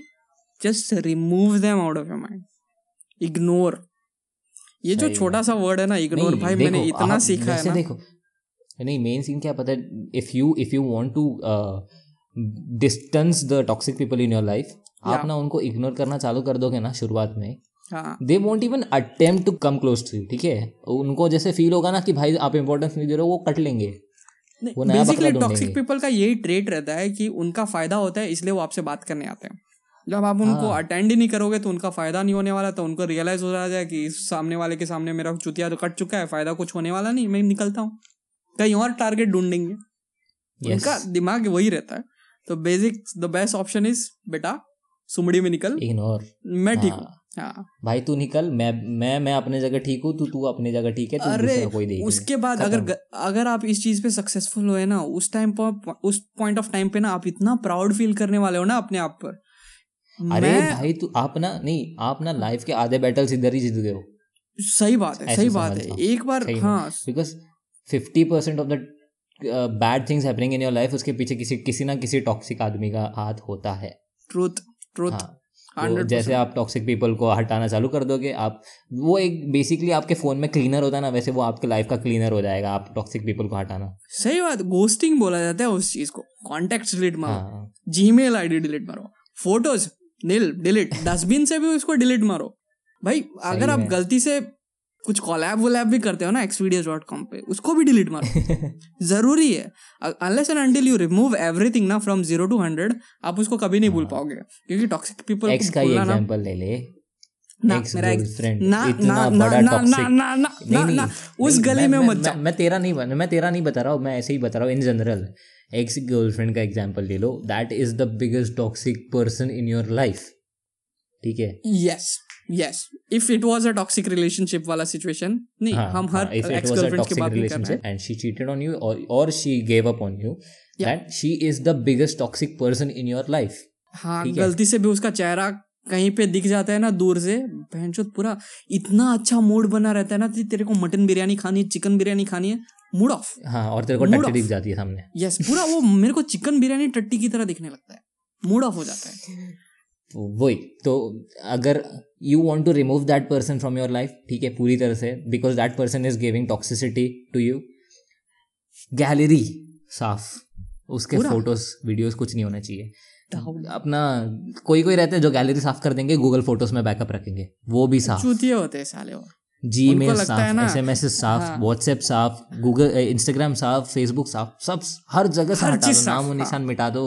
S1: just remove them out of your mind ignore ये जो छोटा सा वर्ड है ना इग्नोर भाई मैंने इतना सीखा है ना।
S2: देखो नहीं मेन सीन क्या पता है if you if you want to distance the toxic people in your life आप ना उनको इग्नोर करना चालू कर दोगे ना शुरुआत में they won't even attempt to come close to ठीक है? उनको जैसे फील होगा ना कि भाई आप इंपॉर्टेंस नहीं दे रहे हो वो कट लेंगे।
S1: बेसिकली टॉक्सिक पीपल का यही ट्रेट रहता है कि उनका फ़ायदा होता है इसलिए वो आपसे बात करने आते हैं। जब आप उनको
S2: हाँ।
S1: अटेंड ही नहीं करोगे तो उनका फ़ायदा नहीं होने वाला तो उनको रियलाइज़ हो रहा है कि इस सामने वाले के सामने मेरा चुतिया तो कट चुका है फ़ायदा कुछ होने वाला नहीं मैं निकलता हूँ। कहीं और टारगेट ढूंढेंगे।
S2: Yes.
S1: उनका दिमाग वही रहता है। तो basic the best option is बेटा सुमड़ी में निकल।
S2: इग्नोर
S1: मैं ठीक
S2: हाँ।
S1: हूँ। हाँ।
S2: भाई तू निकल मैं मैं मैं अपने जगह ठीक हूँ तू तू अपनी जगह ठीक है तू
S1: अरे
S2: कोई देख
S1: उसके बाद अगर अगर आप इस चीज़ पे सक्सेसफुल हुए ना उस टाइम पर उस पॉइंट ऑफ़ टाइम पे ना आप इतना प्राउड फील करने वाले हो ना अपने आप पर
S2: अरे भाई तू आप ना नहीं आप ना लाइफ के आधे बैटल्स इधर ही जीत गए हो।
S1: सही बात है सही बात
S2: है।
S1: एक बार हाँ।
S2: Because fifty percent of the bad things happening in your life उसके पीछे किसी किसी ना किसी टॉक्सिक आदमी का हाथ होता है।
S1: ट्रूथ ट्रूथ
S2: हाँ। तो जैसे आप टॉक्सिक पीपल को हटाना चालू कर दोगे आप वो एक बेसिकली आपके फ़ोन में क्लीनर होता है ना वैसे वो आपके लाइफ का क्लीनर हो जाएगा आप टॉक्सिक पीपल को हटाना।
S1: सही बात गोस्टिंग बोला जाता है उस चीज़ को। कॉन्टेक्ट डिलीट मारो।
S2: हाँ।
S1: जीमेल आईडी डिलीट मारो। फ़ोटोज़ नील डिलीट डस्टबिन से भी उसको डिलीट मारो। भाई अगर आप गलती से कुछ कॉलैब वोलैब भी करते हो ना एक्सपीडियस डॉट कॉम पे उसको भी डिलीट मारो। ज़रूरी है। Unless and until you remove everything ना फ्रॉम ज़ीरो टू हंड्रेड आप उसको कभी नहीं भूल पाओगे। क्योंकि टॉक्सिक पीपल
S2: एक्स
S1: को
S2: ही एग्जांपल ले ले।
S1: ना मेरा ना ना ना ना ना ना ना ना उस गली
S2: मैं-
S1: मत जाओ
S2: मैं- तेरा नहीं मैं तेरा नहीं बता रहा हूँ मैं ऐसे ही बता रहा हूँ इन जनरल एक्स गर्लफ्रेंड का एग्जांपल ले लो. That is the biggest toxic person in your life ठीक है?
S1: Yes yes if it was a toxic relationship वाला सिचुएशन नहीं
S2: हाँ,
S1: हम
S2: हाँ,
S1: हर एक्स
S2: a
S1: गर्लफ्रेंड की बात नहीं कर रहे
S2: and she cheated on you or or she gave up on you
S1: Yeah.
S2: that she is the biggest toxic person in
S1: हाँ गलती से भी उसका चेहरा कहीं पे दिख जाता है ना दूर से। बहनचोद पूरा इतना अच्छा मूड बना रहता है ना तेरे को मटन बिरयानी खानी है चिकन बिरयानी खानी है। मूड ऑफ़
S2: हाँ और तेरे को टट्टी दिख जाती है सामने।
S1: यस पूरा वो मेरे को चिकन बिरयानी टट्टी की तरह दिखने लगता है। मूड ऑफ़ हो जाता है।
S2: तो वही तो अगर you want to remove that person from your life ठीक है पूरी तरह से because that person is giving toxicity to you gallery साफ़ उसके फ़ोटोज़ वीडियोस कुछ नहीं होना चाहिए। अपना कोई कोई रहते हैं जो गैलरी साफ़ कर देंगे गूगल फ़ोटोज़ में बैकअप रखेंगे वो भी साफ़।
S1: चूतिए होते हैं साले वो
S2: जी मेल साफ़ एस एम एस साफ़
S1: हाँ।
S2: व्हाट्सएप साफ़ गूगल इंस्टाग्राम साफ़ फेसबुक साफ़ सब हर जगह से हटा दो नाम और निशान मिटा दो।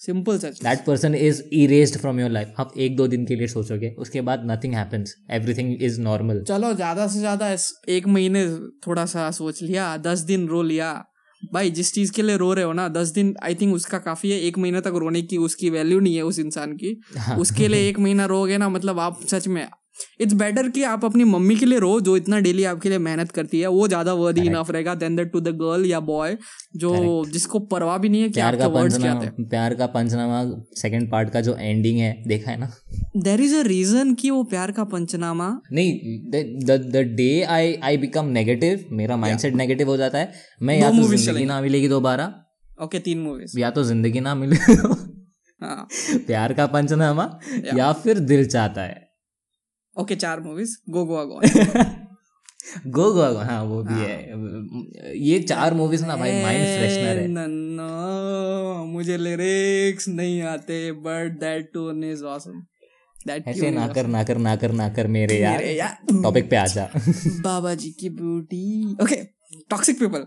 S1: Simple such
S2: that person is erased from your life आप एक दो दिन के लिए सोचोगे उसके बाद nothing happens everything is normal
S1: चलो ज़्यादा से ज़्यादा एक महीने थोड़ा सा सोच लिया दस दिन रो लिया। भाई जिस चीज़ के लिए रो रहे हो ना दस दिन आई थिंक उसका काफ़ी है। एक महीने तक रोने की उसकी वैल्यू नहीं है उस इंसान की।
S2: हाँ।
S1: उसके लिए एक महीना रोगे ना मतलब आप सच में इट्स बेटर कि आप अपनी मम्मी के लिए रो जो इतना डेली आपके लिए मेहनत करती है वो ज़्यादा वर्दी इनफ रहेगा then that to the girl या बॉय जो जिसको परवाह भी नहीं है कि
S2: प्यार का
S1: आपके वर्ड्स क्या
S2: पंचनामा प्यार का पंचनामा सेकंड पार्ट का जो एंडिंग है देखा है ना?
S1: हैं देर इज़ अ रीजन कि वो प्यार का पंचनामा
S2: नहीं the day I I become negative मेरा माइंडसेट नेगेटिव हो जाता है। मैं या तो ज़िंदगी ना मिलेगी दोबारा।
S1: ओके तीन मूवीज़
S2: या तो ज़िंदगी ना मिले।
S1: हाँ।
S2: प्यार का पंचनामा या फिर दिल चाहता है।
S1: ओके चार मूवीज़ गो गोवा गो
S2: गो गो गो हाँ वो भी है। ये चार मूवीज़ ना भाई माइंड फ्रेशनर है।
S1: नन्ना मुझे लिरिक्स नहीं आते but that tune is awesome
S2: ऐसे ना कर ना कर ना कर ना कर मेरे यार।
S1: यार।
S2: टॉपिक पे आ जा।
S1: बाबा जी की ब्यूटी ओके टॉक्सिक पीपल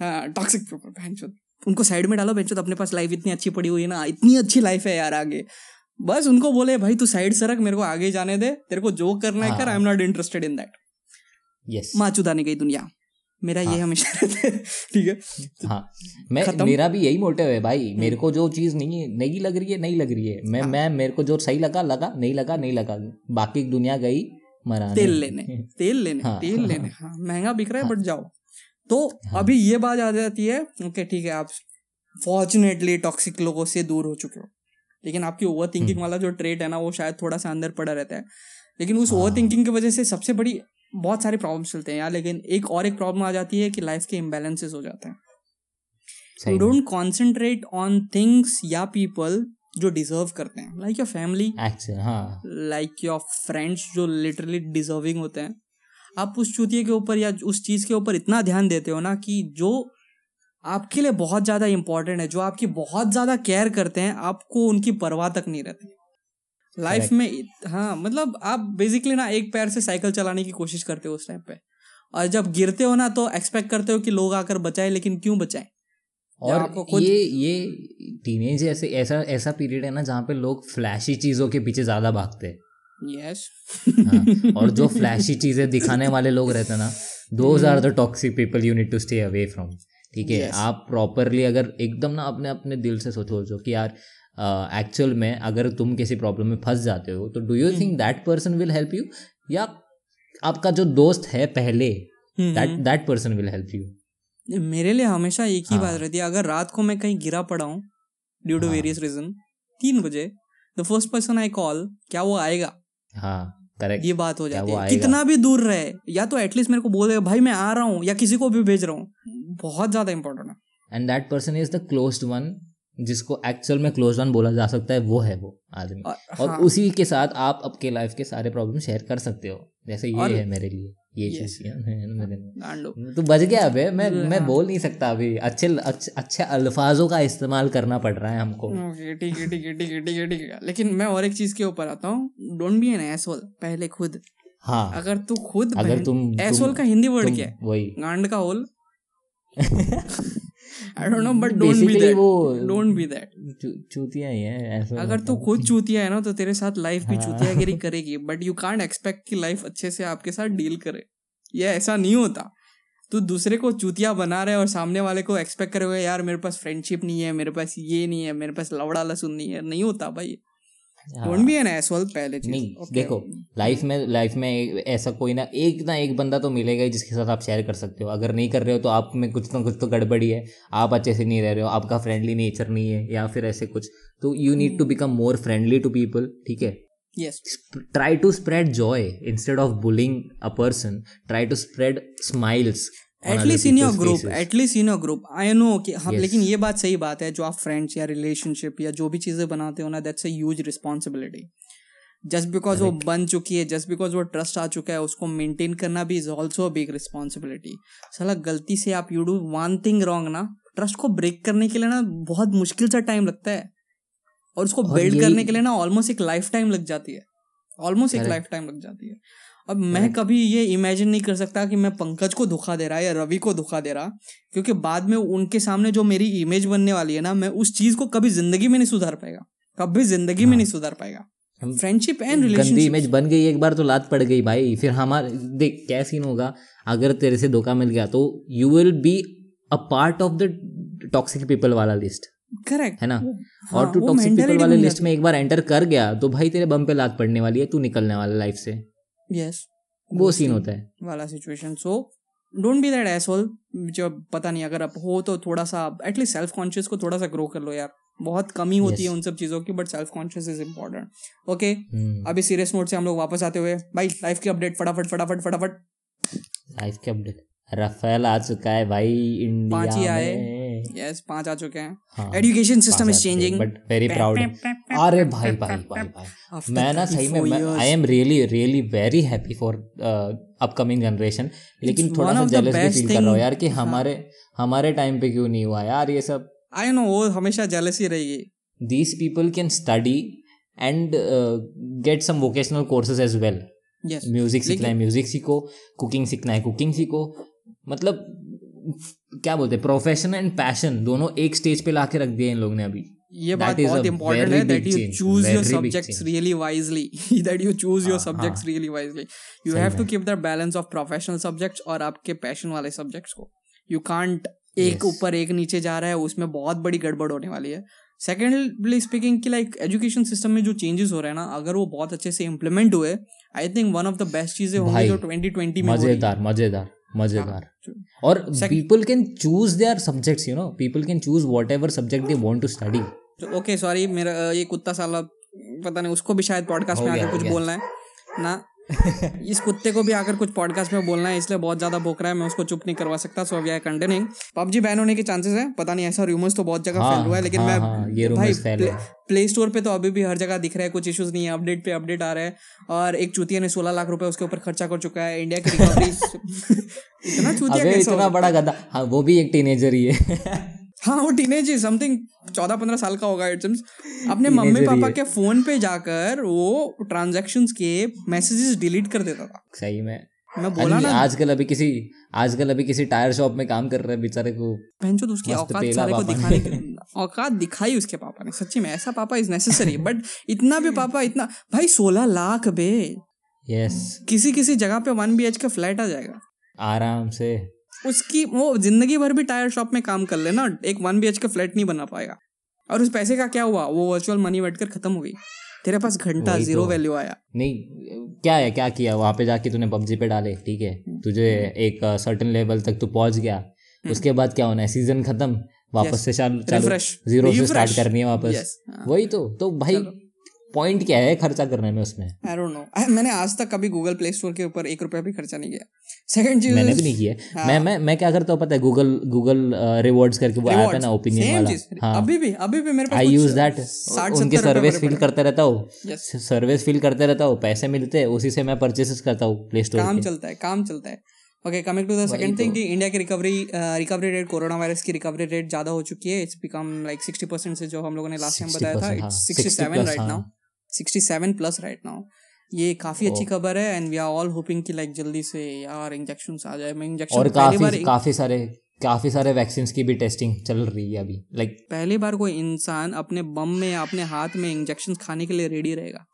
S1: हाँ टॉक्सिक पीपल उनको साइड में डालो बहनचोद अपने पास लाइफ इतनी अच्छी पड़ी हुई है ना। इतनी अच्छी लाइफ है यार आगे। बस उनको बोले भाई तू साइड सरक मेरे को आगे जाने दे। तेरे को जो करना है कर I am not interested in that
S2: yes
S1: माँ चुदाने गई दुनिया। मेरा हाँ. ये हमेशा रहता है ठीक है?
S2: हाँ। मैं
S1: खत्म।
S2: मेरा भी यही मोटिव है भाई। मेरे को जो चीज़ नहीं नहीं लग रही है नहीं लग रही है।
S1: मैं हाँ।
S2: मैं मेरे को जो सही लगा लगा नहीं लगा नहीं लगा। बाकी दुनिया गई मराने
S1: तेल लेने तेल लेने
S2: हाँ।
S1: तेल लेने। हाँ महँगा बिक रहा है बट जाओ। तो अभी ये बात आ जाती है ओके ठीक है आप फॉर्चुनेटली टॉक्सिक लोगों से दूर हो चुके हो। लेकिन आपकी ओवर थिंकिंग
S2: हम्म।
S1: वाला जो ट्रेट है ना वो शायद थोड़ा सा अंदर पड़ा रहता है। लेकिन उस
S2: हाँ।
S1: ओवर थिंकिंग की वजह से सबसे बड़ी बहुत सारे प्रॉब्लम्स चलते हैं यार लेकिन एक और एक प्रॉब्लम आ जाती है कि लाइफ के इम्बेलेंसेस हो जाते हैं। You don't concentrate on things या पीपल जो डिजर्व करते हैं। लाइक योर फैमिली
S2: हाँ।
S1: लाइक योर फ्रेंड्स जो लिटरली डिजर्विंग होते हैं। आप उस चूतिए के ऊपर या उस चीज़ के ऊपर इतना ध्यान देते हो ना कि जो आपके लिए बहुत ज़्यादा इंपॉर्टेंट है। जो आपकी बहुत ज़्यादा केयर करते हैं आपको उनकी परवाह तक नहीं रहती। लाइफ में हाँ मतलब आप बेसिकली ना एक पैर से साइकिल चलाने की कोशिश करते हो उस टाइम पे। और जब गिरते हो ना तो एक्सपेक्ट करते हो कि लोग आकर बचाए लेकिन क्यों बचाए?
S2: और
S1: आपको खुद-
S2: ये ये टीनेज ऐसे ऐसा ऐसा पीरियड है ना जहाँ पे लोग फ्लैशी चीज़ों के पीछे ज़्यादा भागते हैं।
S1: यस
S2: हाँ, और जो फ्लैशी चीज़ें दिखाने वाले लोग रहते हैं ना those are the toxic people you need to stay away from ठीक है
S1: Yes.
S2: आप प्रॉपरली अगर एकदम ना अपने अपने दिल से सोचो सोचो कि यार एक्चुअल uh, में अगर तुम किसी प्रॉब्लम में फंस जाते हो तो do. You think that person will help you या आपका जो दोस्त है पहले that that person will help you
S1: मेरे लिए हमेशा एक ही
S2: हाँ।
S1: बात रहती है अगर रात को मैं कहीं गिरा पड़ा हूँ ड्यू टू। वेरियस रीजन तीन बजे the first person I call क्या वो आएगा
S2: हाँ करेक्ट
S1: ये बात हो जाती है कितना भी दूर रहे या तो एटलीस्ट मेरे को बोल देगा भाई मैं आ रहा हूँ या किसी को भी भेज रहा हूँ बहुत ज़्यादा इंपॉर्टेंट है।
S2: And that person is the closed one जिसको एक्चुअल में क्लोज वन बोला जा सकता है वो है वो आदमी।
S1: और-
S2: और
S1: हाँ,
S2: उसी के साथ आप आपके लाइफ के सारे प्रॉब्लम शेयर कर सकते हो। जैसे ये
S1: और-
S2: है मेरे लिए ये. चीज़। मेरे तो बच गया अबे मैं मैं
S1: हाँ।
S2: बोल नहीं सकता अभी। अच्छे अच्छे अच्छे अल्फाजों का इस्तेमाल करना पड़ रहा है हमको।
S1: ठीक है ठीक है ठीक है ठीक है ठीक है। लेकिन मैं और एक चीज़ के ऊपर आता हूँ। डोंट बी एन एसोल पहले खुद।
S2: हाँ।
S1: अगर तू खुद
S2: अगर तुम
S1: एसोल का हिंदी वर्ड क्या है?
S2: वही।
S1: गांड का hole. I don't know but don't be that don't be that
S2: चूतिया ही है ऐसा
S1: अगर तू
S2: मतलब।
S1: खुद चूतिया है ना तो तेरे साथ लाइफ भी
S2: हाँ।
S1: चूतियागिरी करेगी बट यू कांट एक्सपेक्ट कि लाइफ अच्छे से आपके साथ डील करे ये ऐसा नहीं होता तू दूसरे को चूतिया बना रहे और सामने वाले को एक्सपेक्ट करोगे यार मेरे पास फ्रेंडशिप नहीं है मेरे पास ये नहीं है मेरे पास लवड़ा लसुन नहीं है नहीं होता भाई
S2: हाँ।
S1: डोंट बी एन एसोल पहले चीज़।
S2: नहीं
S1: Okay.
S2: देखो लाइफ में लाइफ में ऐसा कोई ना एक ना एक बंदा तो मिलेगा ही जिसके साथ आप शेयर कर सकते हो। अगर नहीं कर रहे हो तो आप में कुछ ना कुछ तो गड़बड़ी है। आप अच्छे से नहीं रह रहे हो आपका फ्रेंडली नेचर नहीं है या फिर ऐसे कुछ। तो you need to become more friendly to people ठीक है?
S1: Yes.
S2: Try to spread joy instead of bullying a person. Try to spread smiles. On
S1: at in your group
S2: faces.
S1: At least in your group I know कि हम
S2: Yes.
S1: लेकिन ये बात सही बात है जो आप फ्रेंड्स या रिलेशनशिप या जो भी चीज़ें बनाते हो ना that's a huge responsibility just because वो बन चुकी है जस्ट बिकॉज़ वो ट्रस्ट आ चुका है उसको मेंटेन करना भी इज़ ऑल्सो बिग रिस्पॉन्सिबिलिटी साला गलती से आप you do one thing wrong ना ट्रस्ट को ब्रेक करने के लिए ना बहुत मुश्किल सा टाइम लगता है. और उसको बिल्ड करने के लिए ना ऑलमोस्ट एक लाइफ टाइम लग जाती है. ऑलमोस्ट एक लाइफ टाइम लग जाती है. अब मैं कभी ये इमेजिन नहीं कर सकता कि मैं पंकज को धोखा दे रहा या रवि को धोखा दे रहा क्योंकि बाद में उनके सामने जो मेरी इमेज बनने वाली है ना मैं उस चीज़ को कभी ज़िंदगी में नहीं सुधार पाएगा। कभी ज़िंदगी में
S2: हाँ।
S1: नहीं सुधार पाएगा। फ्रेंडशिप एंड
S2: गंदी
S1: रिलेशनशिप
S2: इमेज बन गई एक बार तो लात पड़ गई भाई। फिर हमारे देख क्या सीन होगा? अगर तेरे से धोखा मिल गया तो you will be a part of the toxic people वाला लिस्ट
S1: करेक्ट
S2: है ना?
S1: हाँ,
S2: और तू टॉक्सिक पीपल वाले लिस्ट में एक बार एंटर कर गया तो भाई तेरे बम पे लात पड़ने वाली है तू निकलने वाला लाइफ से।
S1: यस
S2: वो सीन होता है।
S1: वाला situation so don't be that asshole जो पता नहीं अगर आप हो तो थोड़ा सा एटलीस्ट सेल्फ कॉन्शियस को थोड़ा सा ग्रो कर लो यार। बहुत कमी होती
S2: Yes.
S1: है उन सब चीज़ों की but self conscious is important okay अभी सीरियस नोट से हम लोग वापस आते हुए भाई लाइफ की अपडेट फटाफट फटाफट फटाफट।
S2: लाइफ के अपडेट राफेल आ चुका है भाई इंडिया। में।
S1: यस पाँच आ चुके हैं। Education system is changing
S2: but very proud अरे भाई भाई भाई भाई। मैं ना सही में I am really really very happy for upcoming generation लेकिन थोड़ा सा जेलस भी फील कर रहा हूँ यार कि
S1: हाँ।
S2: हमारे हमारे टाइम पे क्यों नहीं हुआ यार ये सब।
S1: आई नो वो हमेशा जेलस ही रहेगी।
S2: These people can study and get some vocational courses as well music सीखना है म्यूज़िक सीखो कुकिंग सीखना है कुकिंग सीखो। मतलब क्या बोलते हैं? प्रोफेशन एंड पैशन दोनों एक स्टेज पे लाके रख दिए इन लोग ने अभी।
S1: ये बात बहुत इंपॉर्टेंट है that you choose your subjects really wisely that you choose your
S2: हाँ,
S1: सब्जेक्ट्स
S2: हाँ।
S1: Really wisely you have to keep that balance of professional subjects और आपके पैशन वाले सब्जेक्ट्स को। यू कांट एक. ऊपर एक नीचे जा रहा है उसमें बहुत बड़ी गड़बड़ होने वाली है। सेकेंडली स्पीकिंग कि लाइक एजुकेशन सिस्टम में जो चेंजेस हो रहे हैं ना अगर वो बहुत अच्छे से इम्प्लीमेंट हुए I think one of the best चीज़ें होंगी जो 2020 में हो रही है।
S2: मज़ेदार मज़ेदार मज़ेदार। और
S1: people
S2: can choose their subject you know people can choose whatever subject they want to study
S1: okay sorry मेरा ये कुत्ता साला पता नहीं उसको भी शायद पॉडकास्ट में आकर कुछ बोलना है। ना? इस कुत्ते को भी आकर कुछ पॉडकास्ट में बोलना है इसलिए बहुत ज़्यादा भोक रहा है मैं उसको चुप नहीं करवा सकता so we are continuing PUBG ban होने के चांसेस है पता नहीं ऐसा रूमर्स तो बहुत जगह
S2: हाँ,
S1: फैल हुआ है लेकिन
S2: हाँ,
S1: मैं
S2: हाँ, ये
S1: भाई
S2: rumors
S1: प्ले स्टोर पे तो अभी भी हर जगह दिख रहा है कुछ इश्यूज़ नहीं है अपडेट पे अपडेट आ रहा है और एक चूतिया ने 16 लाख रुपए उसके ऊपर खर्चा कर चुका है इंडिया की रिकवरी इतना चूतिया
S2: इतना बड़ा गधा हाँ वो भी एक टीनेजर ही है।
S1: हाँ वो टीनेज समथिंग चौदह पंद्रह साल का होगा इट अपने मम्मी पापा के फ़ोन पे जाकर वो ट्रांजैक्शंस के मैसेजेस डिलीट कर देता था।
S2: सही में।
S1: मैं बोला ना
S2: आजकल अभी किसी आजकल अभी किसी टायर शॉप में काम कर रहे हैं बेचारे को।
S1: तो उसकी औकात सारे को दिखाने। की औकात दिखाई उसके पापा ने सच्ची में ऐसा पापा इज़ नेसेसरी बट इतना भी पापा इतना भाई सोलह लाख बे।
S2: यस
S1: किसी किसी जगह पे वन बी का फ्लैट आ जाएगा।
S2: आराम से।
S1: उसकी वो ज़िंदगी भर भी टायर शॉप में काम कर लेना एक वन बी का फ्लैट नहीं बना पाएगा और उस पैसे का क्या हुआ? वो वर्चुअल मनी बैठकर खत्म हो गई। तेरे पास घंटा ज़ीरो
S2: तो।
S1: वैल्यू आया।
S2: नहीं क्या है क्या किया? वहाँ पे जाके तूने पबजी पे डाले ठीक है? तुझे एक सर्टन लेवल तक तू पहुँच गया। उसके बाद क्या होना है? सीज़न खत्म वापस yes. से चालू चालू ज़ीरो से स्टार्ट करनी है वापस।
S1: Yes. हाँ।
S2: वही तो। तो भाई पॉइंट क्या है खर्चा करने में उसमें?
S1: आई डोंट नो मैंने आज तक कभी गूगल प्ले स्टोर के ऊपर एक रुपया भी खर्चा नहीं किया। सेकंड चीज़
S2: मैंने भी नहीं किया।
S1: हाँ।
S2: मैं मैं मैं क्या करता हूँ पता है? गूगल गूगल रिवॉर्ड्स करके वो ऐप है ना ओपिनियन वाला। हाँ।
S1: अभी भी अभी भी मेरे पास
S2: आई यूज़ दैट उनके सर्विस फिल करते रहता हूँ। सर्विस फिल करते रहता हूँ। पैसे मिलते हैं उसी से मैं परचेसेस करता हूँ प्ले स्टोर
S1: काम चलता है काम चलता है। Okay coming to the second thing कि इंडिया की recovery recovery rate corona virus की रिकवरी रेट ज़्यादा हो चुकी है। It's become like sixty percent से जो हम लोगों ने लास्ट टाइम बताया था
S2: 60%,
S1: it's sixty seven right. Now sixty seven plus right now ये काफ़ी अच्छी खबर है and we are all hoping कि लाइक जल्दी से यार इंजेक्शन आ जाए। मैं इंजेक्शन
S2: और काफ़ी काफ़ी सारे काफ़ी सारे वैक्सीन की भी टेस्टिंग चल रही है अभी लाइक like,
S1: पहली बार कोई इंसान अपने बम में अपने हाथ में इंजेक्शन खाने के लिए रेडी रहेगा।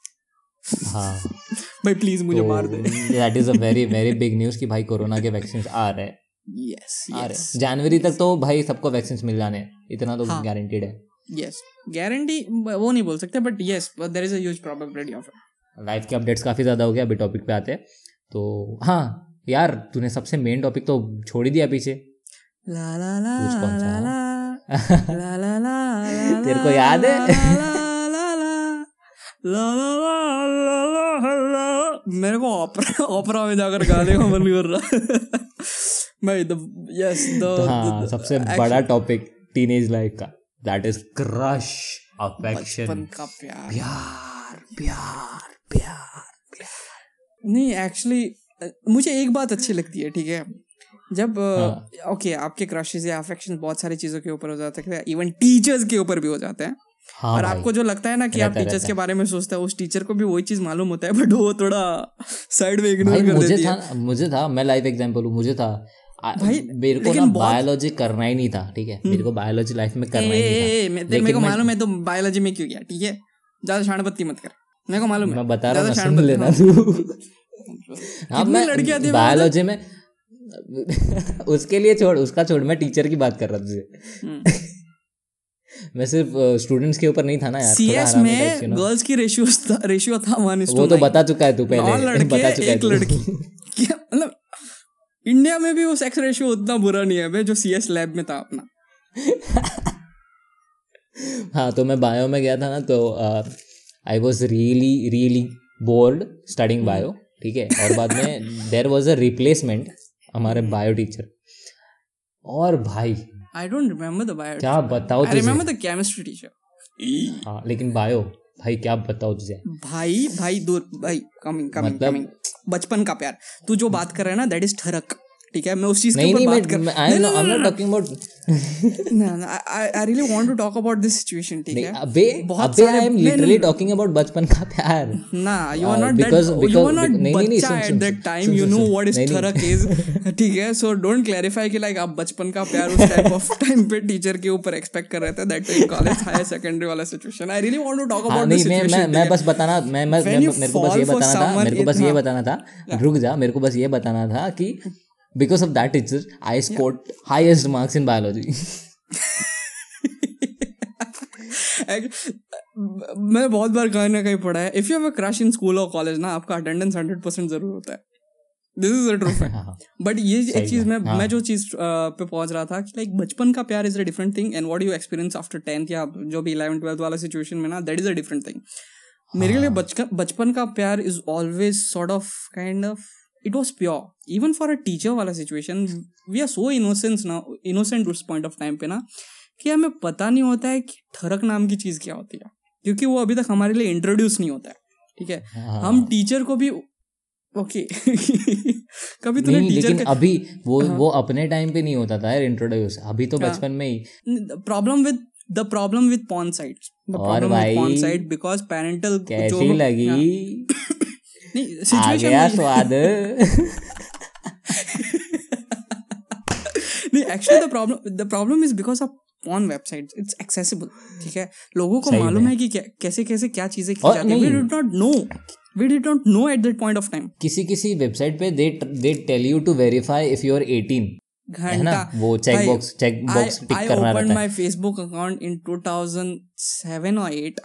S2: हाँ।
S1: भाई प्लीज़ मुझे मार दे।
S2: That is a very very big news कि भाई कोरोना के वैक्सीन आ रहे हैं।
S1: यस
S2: हैं। जनवरी तक तो भाई सबको वैक्सीन मिल जाने इतना तो
S1: हाँ।
S2: गारंटीड है।
S1: यस गारंटी वो नहीं बोल सकते but yes there is a huge probability of
S2: life के अपडेट्स काफ़ी ज़्यादा हो गया अभी टॉपिक पे आते हैं तो हाँ यार तूने सबसे मेन टॉपिक तो छोड़ ही दिया पीछे
S1: ला ला ला? ला ला ला ला ला
S2: तेरे को याद है?
S1: मेरे को ओपरा ओपरा में जाकर गाने का मन कर रहा भाई द यस
S2: तो
S1: द
S2: हाँ सबसे बड़ा टॉपिक टीनेज लाइफ का दैट इज़ क्रश अफेक्शन
S1: का प्यार।
S2: प्यार प्यार प्यार
S1: नहीं एक्चुअली मुझे एक बात अच्छी लगती है ठीक है? जब ओके
S2: हाँ।
S1: ओके आपके क्रशेज या अफेक्शन बहुत सारी चीज़ों के ऊपर हो जाते हैं इवन टीचर्स के ऊपर भी हो जाते हैं।
S2: हाँ
S1: और आपको जो लगता है ना कि आप टीचर्स के बारे में सोचते हैं उस टीचर को भी वही चीज़ मालूम होता है बट वो थोड़ा साइड में इग्नोर कर
S2: मुझे
S1: देती
S2: था
S1: है
S2: मुझे था मैं लाइव एग्जांपल हूँ मुझे था।
S1: भाई,
S2: मेरे को ना
S1: हम्म।
S2: बायोलॉजी करना ही नहीं था ठीक है? मेरे को बायोलॉजी लाइफ में करना ही नहीं था।
S1: मेरे को मालूम है तो बायोलॉजी में क्यों गया ठीक है? ज़्यादा शाणपत्ती मत कर। मेरे को मालूम है।
S2: मैं बता रहा हूँ सुन लेना। तू। हाँ मैं
S1: लड़कियाँ थी
S2: बायोलॉजी में उसके लिए छोड़ उसका छोड़ मैं टीचर की बात कर रहा तुझे।
S1: हम्म।
S2: मैं सिर्फ़ स्टूडेंट्स के ऊपर नहीं था ना यार
S1: सी एस में. गर्ल्स की रेशियो रेशियो था वन
S2: वो तो बता चुका है तू पहले। बता चुका है
S1: एक लड़की। इंडिया में भी वो सेक्स रेशियो उतना बुरा नहीं है बे जो सी एस लैब में था अपना।
S2: हाँ तो मैं बायो में गया था ना तो I was really really bored studying bio ठीक है? और बाद में देर वॉज़ अ रिप्लेसमेंट हमारे बायो टीचर और भाई
S1: I don't remember the bio
S2: क्या बताओ
S1: I remember the chemistry teacher
S2: हाँ लेकिन बायो भाई क्या बताओ तुझे।
S1: भाई भाई दूर भाई कमिंग कमिंग
S2: मतलब-
S1: कमिंग बचपन का प्यार। तू जो बात कर रहा है ना दैट इज़ ठरक। ठीक है? मैं उस चीज़ के
S2: नहीं
S1: ऊपर
S2: नहीं
S1: बात कर
S2: I am not talking about
S1: I really want to talk about this situation ठीक है?
S2: अबे
S1: बहुत
S2: आई एम
S1: नहीं,
S2: लिटरली
S1: नहीं,
S2: टॉकिंग अबाउट बचपन का प्यार।
S1: ना you are
S2: Uh,
S1: not that you are not
S2: नहीं, नहीं, नहीं,
S1: बच्चा at that time you know what is
S2: नहीं, नहीं।
S1: इज़ ठीक है? सो डोंट क्लैरिफाई कि लाइक आप बचपन का प्यार उस टाइप ऑफ़ टाइम पे टीचर के ऊपर एक्सपेक्ट कर रहे थे that in college higher secondary वाला situation I really want to talk
S2: हाँ
S1: अबाउट दिस
S2: मैं मैं मैं बस बताना मैं मेरे को बस ये बताना था मेरे को बस ये। बताना था। रुक जा मेरे को बस ये बताना था कि because of that teacher I scored highest marks in biology
S1: मैं बहुत बार कहीं ना कहीं पढ़ा है if you have a crush in school और कॉलेज ना आपका अटेंडेंस हंड्रेड परसेंट ज़रूर होता है। This is a true fact but ये एक चीज़ मैं मैं जो चीज़ पे पहुँच रहा था कि लाइक बचपन का प्यार is a different thing and what you experience after tenth या जो भी इलेवन ट्वेल्थ वाला सिचुएशन में ना that is a different thing मेरे लिए बचपन बचपन का प्यार is always sort of kind of it was pure even for a teacher वाला situation we are so innocence ना इनोसेंट उस पॉइंट ऑफ़ टाइम पे ना कि हमें पता नहीं होता है कि ठरक नाम की चीज़ क्या होती है। क्योंकि वो अभी तक हमारे लिए इंट्रोड्यूस नहीं होता है। ठीक है?
S2: हाँ।
S1: हम टीचर को भी ओके कभी तूने टीचर
S2: लेकिन अभी वो वो अपने टाइम पे नहीं होता था यार इंट्रोड्यूस अभी तो बचपन में ही।
S1: Problem with the problem with porn sites
S2: और भाई,
S1: पॉन साइट बिकॉज़ पेरेंटल
S2: कैसी लगी?
S1: नहीं
S2: आ गया स्वाद।
S1: नहीं actually the problem the problem is because of porn websites it's accessible ठीक है? लोगों को मालूम है कि कैसे कैसे क्या चीज़ें की जाती है। We. Did not know we did not know at that point of time
S2: किसी किसी वेबसाइट पे they they tell you to verify if you are 18 है ना?
S1: घंटा
S2: वो check box check box tick करना रहता है।
S1: my Facebook account in 2007 or 8.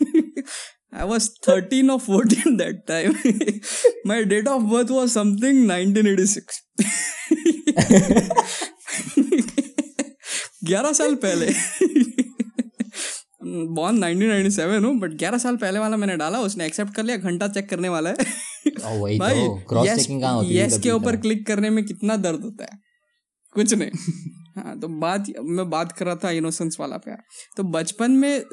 S1: I was 13 or 14 that time. my date of birth was something 1986. 11 साल पहले। बॉर्न 1997 हूँ बट 11 साल पहले वाला मैंने डाला उसने एक्सेप्ट कर लिया घंटा चेक करने वाला है।
S2: वही
S1: भाई
S2: तो है
S1: yes
S2: कभी
S1: के ऊपर क्लिक करने में कितना दर्द होता है। कुछ नहीं। हाँ तो बात मैं बात कर रहा था इनोसेंस वाला पे तो बचपन में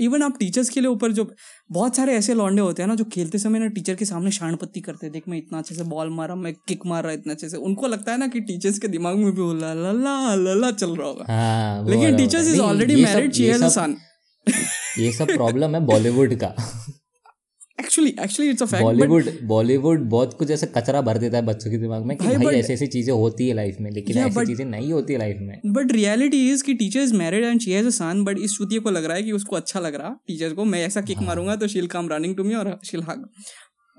S1: इवन आप टीचर्स के लिए ऊपर जो बहुत सारे ऐसे लॉन्डे होते हैं ना जो खेलते समय ना टीचर के सामने शान पत्ती करते हैं। देख मैं इतना अच्छे से बॉल मारा मैं किक मार रहा इतना अच्छे से। उनको लगता है ना कि टीचर्स के दिमाग में भी ला ला ला ला ला चल रहा होगा।
S2: हाँ
S1: लेकिन teachers is already married she has a son
S2: ये सब प्रॉब्लम है बॉलीवुड का।
S1: Actually actually it's a fact
S2: Bollywood Bollywood बहुत कुछ ऐसा कचरा भर देता है बच्चों के दिमाग में कि
S1: भाई,
S2: भाई
S1: but-
S2: ऐसी ऐसी चीज़ें होती है लाइफ में लेकिन
S1: Yeah,
S2: ऐसी चीज़ें नहीं होती लाइफ में।
S1: बट रियलिटी इज़ कि teacher is married and she has a son but इस चूतिए को लग रहा है कि उसको अच्छा लग रहा टीचर को मैं ऐसा किक
S2: हाँ।
S1: मारूँगा तो शील कम रनिंग टू मी और शील हग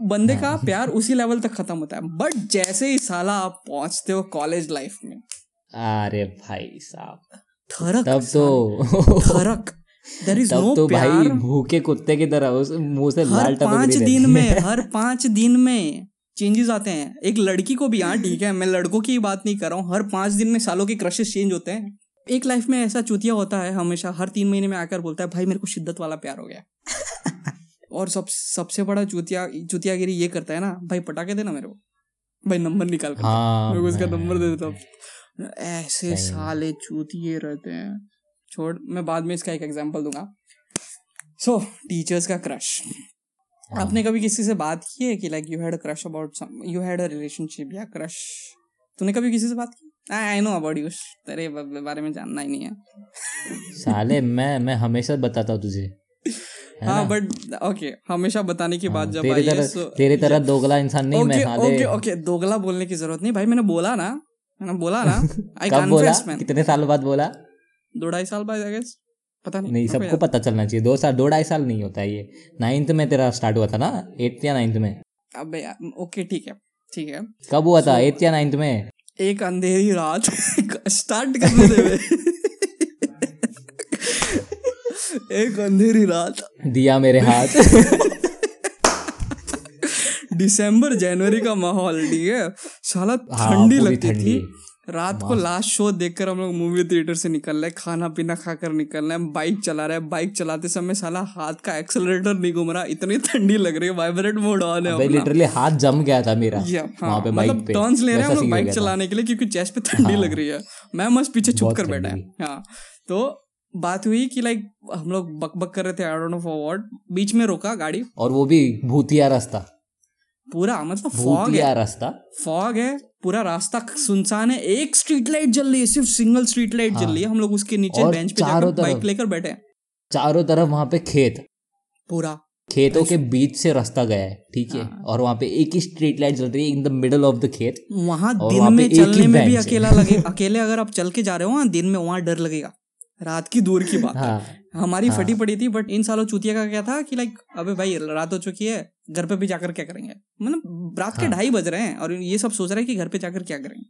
S1: बंदे का
S2: हाँ।
S1: प्यार उसी लेवल तक खत्म होता है बट जैसे ही साला आप पहुँचते हो कॉलेज लाइफ में।
S2: अरे भाई साहब।
S1: थरक
S2: तब तो
S1: थरक। देर इज़ नो
S2: तो भाई भूखे कुत्ते की तरह उस मुँह से
S1: हर पाँच दिन में हर पाँच दिन में चेंजेस आते हैं। एक लड़की को भी हाँ ठीक है मैं लड़कों की बात नहीं कर रहा हूँ। हर पाँच दिन में सालों के क्रशेस चेंज होते हैं। एक लाइफ में ऐसा चुतिया होता है हमेशा हर तीन महीने में आकर बोलता है भाई मेरे को शिद्दत वाला प्यार हो गया। और सब सबसे बड़ा चुतिया चुतियागिरी ये करता है ना भाई पटाखे देना मेरे को। भाई नंबर निकाल कर
S2: हाँ
S1: मेरे को उसका नंबर दे देता ऐसे साले चूतिए रहते हैं। छोड़ मैं बाद में इसका एक एग्जांपल दूँगा। सो टीचर्स का क्रश
S2: हाँ।
S1: आपने कभी किसी से बात की है कि like you had crush about some you had a relationship या क्रश तूने कभी किसी से बात की? आई नो अबाउट यू तेरे बारे में जानना ही नहीं है।
S2: साले मैं मैं हमेशा बताता हूँ तुझे। हाँ
S1: बट ओके हमेशा बताने की बात
S2: हाँ,
S1: जब आई है
S2: तरह तेरे तरह दोगला इंसान नहीं मैं साले।
S1: ओके ओके दोगला बोलने की ज़रूरत नहीं। भाई मैंने बोला ना मैंने बोला ना आई
S2: कब बोला? कितने साल बाद बोला?
S1: दो ढाई साल बाद आई गेस पता नहीं।
S2: नहीं सबको पता चलना चाहिए। दो साल दो ढाई साल नहीं होता ये। नाइन्थ में तेरा स्टार्ट हुआ था ना? एट्थ या नाइन्थ में?
S1: अबे ओके ठीक है ठीक है।
S2: कब हुआ था? एट्थ या नाइन्थ में?
S1: एक अंधेरी रात। स्टार्ट करने दे। एक अंधेरी रात।
S2: दिया मेरे हाथ।
S1: दिसंबर जनवरी का माहौल ठीक है? साला
S2: हाँ,
S1: ठंडी
S2: पूरी
S1: लगती थी। रात को लास्ट शो देखकर हम लोग मूवी थिएटर से निकल रहे हैं खाना पीना खाकर निकल रहे हैं बाइक चला रहे हैं। बाइक चलाते समय साला हाथ का एक्सेलरेटर नहीं घूम रहा इतनी ठंडी लग रही है वाइब्रेट मोड ऑन है
S2: लिटरली हाथ जम गया था मेरा वहाँ
S1: हाँ
S2: पे
S1: मतलब
S2: बाइक पे।
S1: टर्न्स ले रहे हैं हम लोग बाइक चलाने के लिए क्योंकि चेस्ट पे ठंडी
S2: हाँ।
S1: लग रही है। मैं मस्त पीछे छुप कर बैठा है। हाँ तो बात हुई कि लाइक हम लोग बक बक कर रहे थे आई डोंट नो फॉर बीच में रोका गाड़ी।
S2: और वो भी भूतिया रास्ता।
S1: पूरा मतलब फॉग है।
S2: रास्ता।
S1: फॉग है। पूरा रास्ता सुनसान है। एक स्ट्रीट लाइट जल रही है सिर्फ़ सिंगल स्ट्रीट लाइट जल
S2: हाँ।
S1: रही है। हम लोग उसके नीचे बेंच पे जाकर बाइक लेकर बैठे हैं।
S2: चारों तरफ़ वहाँ पे खेत।
S1: पूरा।
S2: खेतों के बीच से रास्ता गया है ठीक है?
S1: हाँ।
S2: और वहाँ पे एक ही स्ट्रीट लाइट जल रही है in the middle of the खेत।
S1: वहाँ दिन में चलने में भी अकेला लगे अकेले अगर आप चल के जा रहे हो वहाँ दिन में वहाँ डर लगेगा। रात की दूर की बात। हाँ। हमारी
S2: हाँ।
S1: फटी पड़ी थी बट इन सालों चूतिया का क्या था कि लाइक अबे भाई रात हो चुकी है। घर पे भी जाकर क्या करेंगे? मतलब रात के
S2: हाँ।
S1: ढाई बज रहे हैं और ये सब सोच रहे हैं कि घर पे जाकर क्या करेंगे?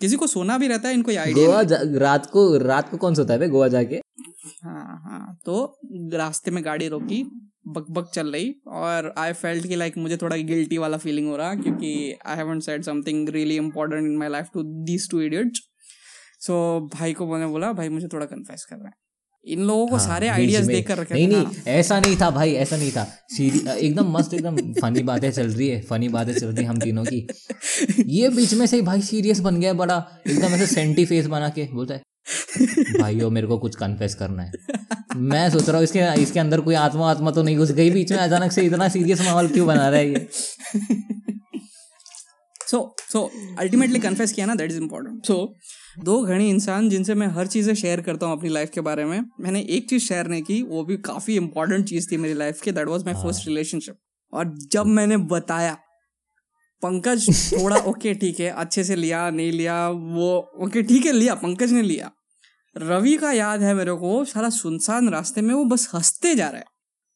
S1: किसी को सोना भी रहता है इनको आइडिया
S2: गोवा रात को रात को कौन सोता है गोवा जाके?
S1: हाँ हाँ तो रास्ते में गाड़ी रोकी बक बक चल रही और आई फेल्ट कि लाइक मुझे थोड़ा गिल्टी वाला फीलिंग हो रहा क्योंकि I haven't said something really important in my life to these two idiots so भाई को मैंने बोला भाई मुझे थोड़ा कन्फेस कर रहा है। इन लोगों को
S2: हाँ,
S1: सारे आइडियाज़
S2: में-
S1: देख कर रखे
S2: नहीं नहीं
S1: हाँ।
S2: ऐसा नहीं था भाई ऐसा नहीं था। सीधी एकदम मस्त एकदम फनी बातें चल रही है फनी बातें चल रही है हम तीनों की। ये बीच में से भाई सीरियस बन गया बड़ा एकदम ऐसे सेंटी फेस बना के बोलता है भाइयों मेरे को कुछ कन्फेस करना है। मैं सोच रहा हूँ इसके इसके अंदर कोई आत्मा आत्मा तो नहीं घुस गई बीच में अचानक से इतना सीरियस माहौल क्यों बना रहा है ये?
S1: सो सो अल्टीमेटली कन्फेस किया ना दैट इज़ इम्पोर्टेंट सो दो घड़ी इंसान जिनसे मैं हर चीज़ें शेयर करता हूँ अपनी लाइफ के बारे में। मैंने एक चीज़ शेयर नहीं की वो भी काफ़ी इंपॉर्टेंट चीज़ थी मेरी लाइफ की that was my first relationship और जब मैंने बताया पंकज थोड़ा ओके ठीक है अच्छे से लिया नहीं लिया वो ओके ठीक है लिया पंकज ने लिया। रवि का याद है मेरे को सारा सुनसान रास्ते में वो बस हँसते जा रहा है।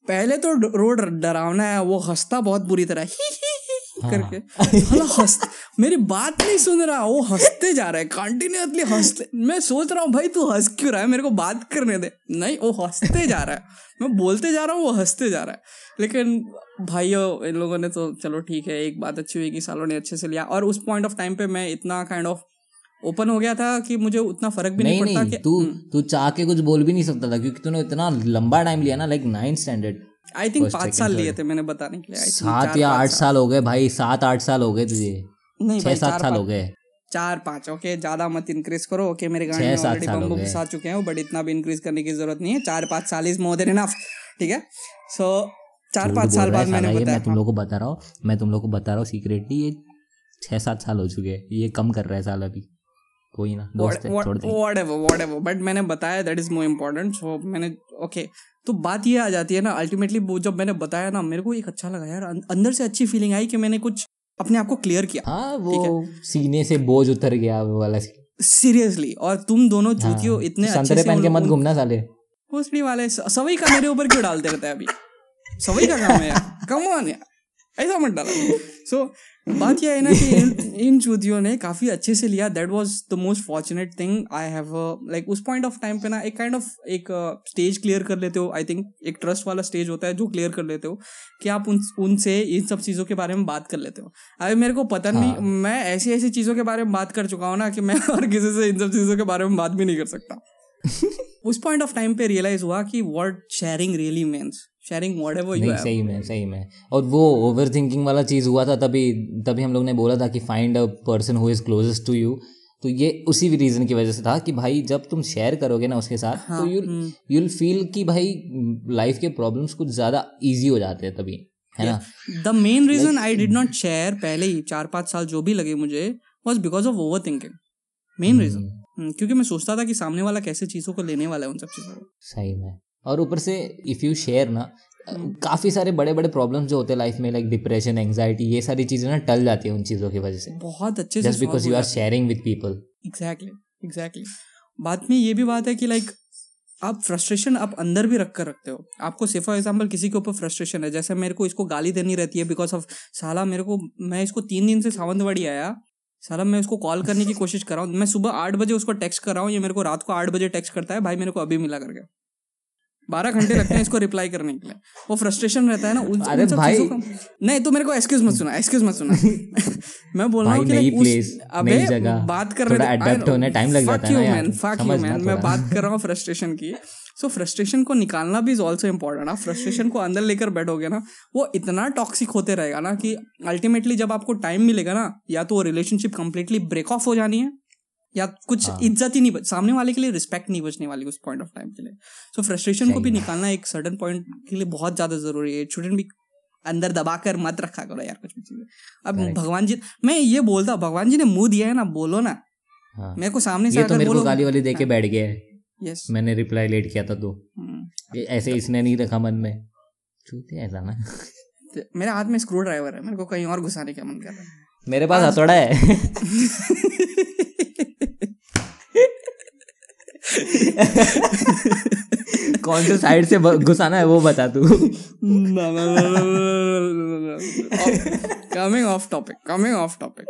S1: पहले तो रोड डरावना है वो हंसता बहुत बुरी तरह ही ही ही। करके हाला हंस मेरी बात नहीं सुन रहा वो हँसते जा रहा है कंटिन्यूसली हँसते। मैं सोच रहा हूँ भाई तू हंस क्यों रहा है? मेरे को बात करने दे। नहीं वो हँसते जा रहा है। मैं बोलते जा रहा हूँ वो हँसते जा रहा है। लेकिन भाइयों इन लोगों ने तो चलो ठीक है एक बात अच्छी हुई कि सालों ने अच्छे से लिया। और उस पॉइंट ऑफ़ टाइम पे मैं इतना काइंड ऑफ़ ओपन हो गया था कि मुझे उतना फ़र्क भी नहीं,
S2: नहीं
S1: पड़ता
S2: नहीं
S1: कि
S2: तू तू चाह के कुछ बोल भी नहीं सकता था क्योंकि तूने इतना लंबा टाइम लिया ना like ninth standard
S1: I think पाँच साल लिए थे मैंने बताने के लिए
S2: सात या आठ साल। हो गए भाई सात आठ साल हो गए तुझे।
S1: नहीं
S2: छह सात साल हो गए।
S1: चार पाँच ओके ज़्यादा मत इंक्रीज करो ओके मेरे गाने
S2: छह
S1: में ऑलरेडी बम
S2: गए।
S1: घुसा चुके हैं बट इतना भी इंक्रीज करने की ज़रूरत नहीं है। चार पाँच साल इज़ मोर देन इनफ ठीक है? सो चार पाँच साल बाद मैंने बताया
S2: मैं तुम लोग को बता रहा हूँ मैं तुम लोग को बता रहा हूँ सीक्रेटली ये छह सात साल हो चुके हैं ये कम कर रहा है साल अभी। कोई ना दोस्त है छोड़ दे।
S1: whatever whatever बट मैंने बताया that is more important so मैंने ओके तो बात ये आ जाती है ना अल्टीमेटली वो जब मैंने बताया ना मेरे को एक अच्छा लगा यार अं- अंदर से अच्छी फीलिंग आई कि मैंने कुछ अपने आप को क्लियर किया।
S2: हाँ वो सीने से बोझ उतर गया वो वाला
S1: सीरियसली और तुम दोनों चूतियो
S2: हाँ,
S1: इतने अच्छे
S2: संतरे
S1: से
S2: पहन के मत घूमना साले।
S1: भोसड़ी वाले सवई का मेरे ऊपर क्यों डालते रहता है अभी? सवई का काम है यार। कम ऑन यार ऐसा मत डाला। सो बात यह है ना कि इन, इन चूतियों ने काफ़ी अच्छे से लिया। That was the most fortunate thing I have like उस पॉइंट ऑफ़ टाइम पे ना एक काइंड ऑफ़ एक स्टेज क्लियर कर लेते हो। आई थिंक एक ट्रस्ट वाला स्टेज होता है जो क्लियर कर लेते हो कि आप उन उनसे इन सब चीज़ों के बारे में बात कर लेते हो। अभी मेरे को पता
S2: हाँ।
S1: नहीं मैं ऐसी ऐसी चीज़ों के बारे में बात कर चुका हूँ ना कि मैं और किसी से इन सब चीज़ों के बारे में बात भी नहीं कर सकता। उस पॉइंट ऑफ़ टाइम पे रियलाइज़ हुआ कि word sharing really means sharing whatever you
S2: नहीं सही में सही में। और वो ओवर थिंकिंग वाला चीज़ हुआ था तभी तभी हम लोग ने बोला था कि find a person who is closest to you तो ये उसी भी रीजन की वजह से था कि भाई जब तुम शेयर करोगे ना उसके साथ
S1: हाँ,
S2: तो यूल यूल फील कि भाई लाइफ के प्रॉब्लम्स कुछ ज़्यादा इजी हो जाते हैं तभी है ना?
S1: The main reason I did not share पहले ही चार पाँच साल जो भी लगे मुझे was because of over thinking main reason क्योंकि मैं सोचता था कि सामने वाला कैसे चीज़ों को लेने वाला है उन सब चीज़ों को।
S2: सही में। और ऊपर से इफ़ यू शेयर ना काफ़ी सारे बड़े बड़े प्रॉब्लम्स जो होते हैं लाइफ में लाइक डिप्रेशन एंग्जाइटी ये सारी चीज़ें ना टल जाती है उन चीज़ों की वजह से।
S1: बहुत अच्छे
S2: just because you are sharing with people
S1: exactly exactly बाद में ये भी बात है कि लाइक आप फ्रस्ट्रेशन आप अंदर भी रख कर रखते हो। आपको से फॉर एग्ज़ाम्पल किसी के ऊपर फ्रस्ट्रेशन है जैसे मेरे को इसको गाली देनी रहती है बिकॉज़ ऑफ़ साला मेरे को मैं इसको तीन दिन से सावंतवाड़ी आया साला मैं उसको कॉल करने की कोशिश कर रहा हूँ मैं सुबह आठ बजे उसको टेक्स्ट कर रहा हूँ ये मेरे को रात को आठ बजे टेक्स्ट करता है भाई मेरे को अभी मिला करके। बारह घंटे लगते हैं इसको रिप्लाई करने के लिए। वो फ्रस्ट्रेशन रहता है ना उन,
S2: अरे
S1: उन सब
S2: भाई-
S1: नहीं तो मेरे को एक्सक्यूज मत सुना एक्सक्यूज मत सुना। मैं बोल रहा हूँ अबे बात कर रहे थे-
S2: होने time लग जाता है
S1: you,
S2: ना यार,
S1: man, fuck you,
S2: समझना
S1: man. मैं बात कर रहा हूँ फ्रस्ट्रेशन की। सो फ्रस्ट्रेशन को निकालना भी इज़ ऑल्सो इम्पोर्टेंट आप फ्रस्ट्रेशन को अंदर लेकर बैठोगे ना वो इतना टॉक्सिक होते रहेगा ना कि अल्टीमेटली जब आपको टाइम मिलेगा ना या तो वो रिलेशनशिप कंप्लीटली ब्रेक ऑफ़ हो जानी है या कुछ
S2: हाँ।
S1: इज़्ज़त ही नहीं बच सामने वाले के लिए रिस्पेक्ट नहीं बचने वाली उस पॉइंट ऑफ़ टाइम के लिए। सो so, फ्रस्ट्रेशन को भी निकालना एक सर्टन पॉइंट के लिए बहुत ज़्यादा ज़रूरी है। स्टूडेंट भी अंदर दबाकर मत रखा करो यार कुछ भी चीज़ें। अब. भगवान जी मैं ये बोलता हूँ, भगवान जी ने मुँह दिया है ना बोलो ना।
S2: हाँ।
S1: मेरे को सामने से
S2: तो मेरे को गाली वाली दे के बैठ गया है।
S1: यस
S2: मैंने रिप्लाई लेट किया था तो। ऐसे इसने नहीं रखा मन में। चूते ऐसा ना
S1: मेरे हाथ में स्क्रू ड्राइवर है मेरे को कहीं और घुसाने का मन कर रहा है।
S2: मेरे पास हथौड़ा है। कौन से साइड से घुसाना है वो बता तू
S1: coming off topic coming off topic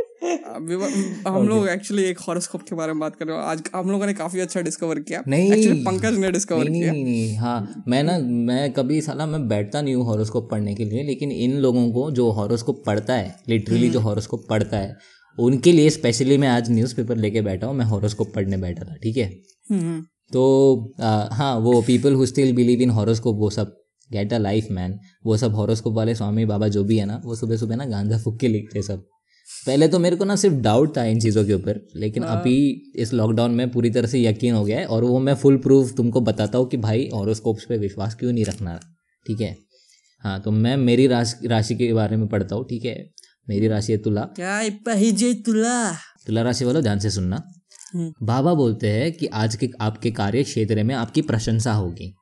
S1: हम लोग एक्चुअली एक हॉरोस्कोप के बारे में बात कर रहे हो आज हम लोगों ने काफ़ी अच्छा डिस्कवर किया
S2: नहीं।
S1: एक्चुअली पंकज ने डिस्कवर
S2: नहीं
S1: किया
S2: नहीं नहीं हाँ मैं ना मैं कभी साला मैं बैठता नहीं हूँ हॉरोस्कोप पढ़ने के लिए लेकिन इन लोगों को जो हॉरोस्कोप पढ़ता है लिटरली जो हॉरोस्कोप पढ़ता है उनके लिए स्पेशली मैं आज न्यूज़पेपर लेके बैठा हूँ मैं हॉरोस्कोप पढ़ने बैठा था ठीक है
S1: हम्म, हम्म।
S2: तो आ, हाँ वो people who still believe in horoscope वो सब गेट अ लाइफ मैन वो सब हॉरोस्कोप वाले स्वामी बाबा जो भी है ना वो सुबह सुबह ना गांजा फूक के लिखते सब। पहले तो मेरे को ना सिर्फ़ डाउट था इन चीज़ों के ऊपर लेकिन अभी इस लॉकडाउन में पूरी तरह से यकीन हो गया है और वो मैं फुल प्रूफ तुमको बताता हूँ कि भाई हॉरोस्कोप्स पे विश्वास क्यों नहीं रखना ठीक है? हाँ तो मैं मेरी राशि राशि के बारे में पढ़ता हूँ ठीक है? मेरी राशि है तुला।
S1: क्या तुला?
S2: तुला राशि वालों ध्यान से सुनना। बाबा बोलते हैं कि आज के आपके कार्य क्षेत्र में आपकी प्रशंसा होगी।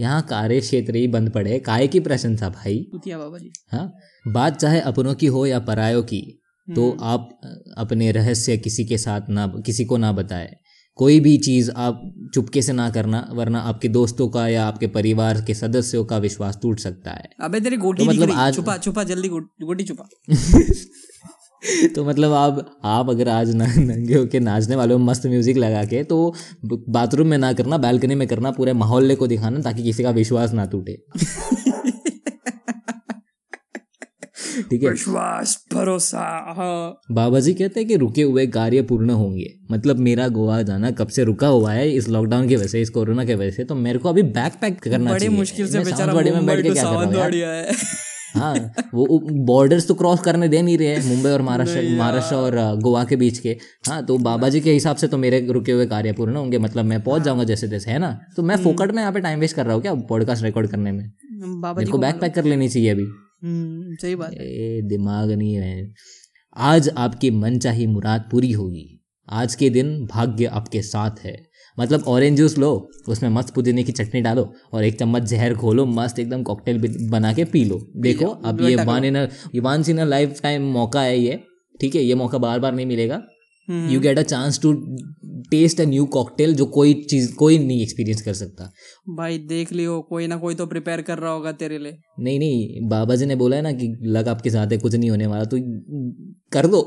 S2: यहाँ कार्य क्षेत्र ही बंद पड़े काय की प्रशंसा भाई?
S1: बाबा जी।
S2: हाँ बात चाहे अपनों की हो या परायों की तो
S1: हम्म।
S2: आप अपने रहस्य किसी के साथ ना किसी को ना बताए। कोई भी चीज़ आप चुपके से ना करना वरना आपके दोस्तों का या आपके परिवार के सदस्यों का विश्वास टूट सकता है।
S1: अबे तेरी गोटी
S2: तो मतलब आज-
S1: छुपा छुपा जल्दी गो- गोटी छुपा।
S2: तो मतलब आप आप अगर आज न- नंगे होके नाचने वाले हो मस्त म्यूज़िक लगा के तो बाथरूम में ना करना बालकनी में करना पूरे माहौल को दिखाना ताकि किसी का विश्वास ना टूटे। ठीक है?
S1: विश्वास भरोसा हाँ।
S2: बाबा जी कहते हैं कि रुके हुए कार्य पूर्ण होंगे। मतलब मेरा गोवा जाना कब से रुका हुआ है इस लॉकडाउन की वजह से इस कोरोना की वजह से तो मेरे को अभी बैक पैक करना
S1: बड़े मुश्किल से बेचारा
S2: में बैठ के क्या कर रहा हूँ।
S1: है
S2: हाँ वो बॉर्डर्स तो क्रॉस करने दे नहीं रहे हैं मुंबई और महाराष्ट्र महाराष्ट्र और गोवा के बीच के। हाँ तो बाबा जी के हिसाब से तो मेरे रुके हुए कार्य पूर्ण होंगे मतलब मैं पहुँच जाऊँगा जैसे तैसे है ना? तो मैं फोकट में यहाँ पे टाइम वेस्ट कर रहा हूँ क्या पॉडकास्ट रिकॉर्ड करने में?
S1: बाबा जी
S2: को बैक पैक कर लेनी चाहिए अभी।
S1: हम्म, सही बात है।
S2: ए दिमाग नहीं है। आज आपकी मनचाही मुराद पूरी होगी। आज के दिन भाग्य आपके साथ है। मतलब ऑरेंज जूस लो उसमें मस्त पुदीने की चटनी डालो और एक चम्मच जहर खोलो मस्त एकदम कॉकटेल बना के पी लो। देखो अब ये वन इन ये वंस इन लाइफ टाइम मौका है ये ठीक है? ये मौका बार बार नहीं मिलेगा। You get a chance to taste a new cocktail जो कोई चीज़ कोई नहीं एक्सपीरियंस कर सकता।
S1: भाई देख लियो कोई ना कोई तो प्रिपेयर कर रहा होगा तेरे लिए।
S2: नहीं नहीं बाबा जी ने बोला है ना कि लग आपके साथ है कुछ नहीं होने वाला तो कर दो।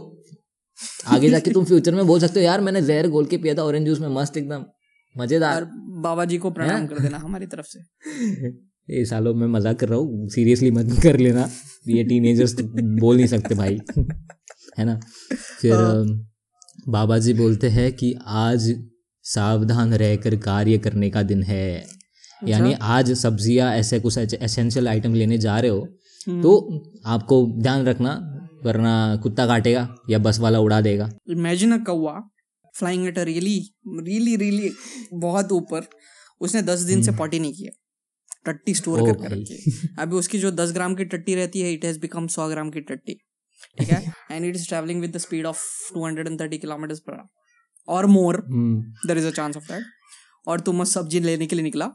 S2: आगे जाके तुम फ्यूचर में बोल सकते हो यार मैंने जहर घोल के पिया था ऑरेंज जूस में मस्त एकदम मज़ेदार।
S1: बाबा जी को प्रणाम कर देना हमारी तरफ़ से।
S2: ये सालों में मज़ाक कर रहा हूँ। सीरियसली मत कर लेना। ये टीनेजर्स तो बोल नहीं सकते भाई। है ना? फिर अम, बाबा जी बोलते हैं कि आज सावधान रहकर कार्य करने का दिन है। यानी आज सब्ज़ियाँ ऐसे कुछ एसेंशियल आइटम लेने जा रहे हो तो आपको ध्यान रखना वरना कुत्ता काटेगा या बस वाला उड़ा देगा।
S1: इमेजिन अ कौवा flying at a really really really बहुत ऊपर। उसने दस दिन से पॉटी नहीं किया। टट्टी स्टोर करके रखी है। अभी उसकी जो दस ग्राम की टट्टी रहती है इट हैज़ बिकम सौ ग्राम की टट्टी। ठीक है? And it is travelling with the speed of two hundred and thirty kilometre per hour more
S2: hmm,
S1: there is a chance of that और तू मस्त सब्ज़ी लेने के लिए निकला।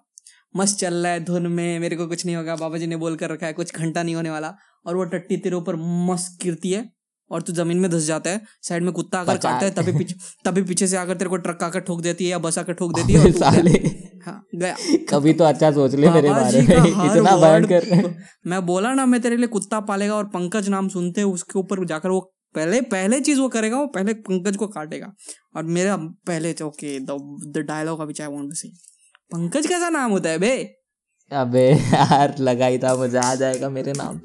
S1: मस्त चल रहा है धुन में मेरे को कुछ नहीं होगा। बाबा जी ने बोल कर रखा है कुछ घंटा नहीं होने वाला। और वो टट्टी तेरे ऊपर मस्त गिरती है। और तू ज़मीन में धस जाता है साइड में कुत्ता आकर काटता है तभी पीछे तभी पीछे से आकर तेरे को ट्रक आकर ठोक देती है या बस आकर ठोक देती है और
S2: साले।
S1: गया। हाँ गया।
S2: कभी तो अच्छा सोच ले मेरे बारे में। इतना
S1: word-
S2: भयंकर
S1: मैं बोला ना मैं तेरे लिए कुत्ता पालेगा और पंकज नाम सुनते उसके ऊपर जाकर वो पहले पहले चीज़ वो करेगा वो पहले पंकज को काटेगा। और मेरा पहले ओके द डायलॉग अभी चाहे वोंट से। पंकज कैसा नाम होता है बे?
S2: अबे यार लगाई था मज़ा आ जाएगा मेरे नाम।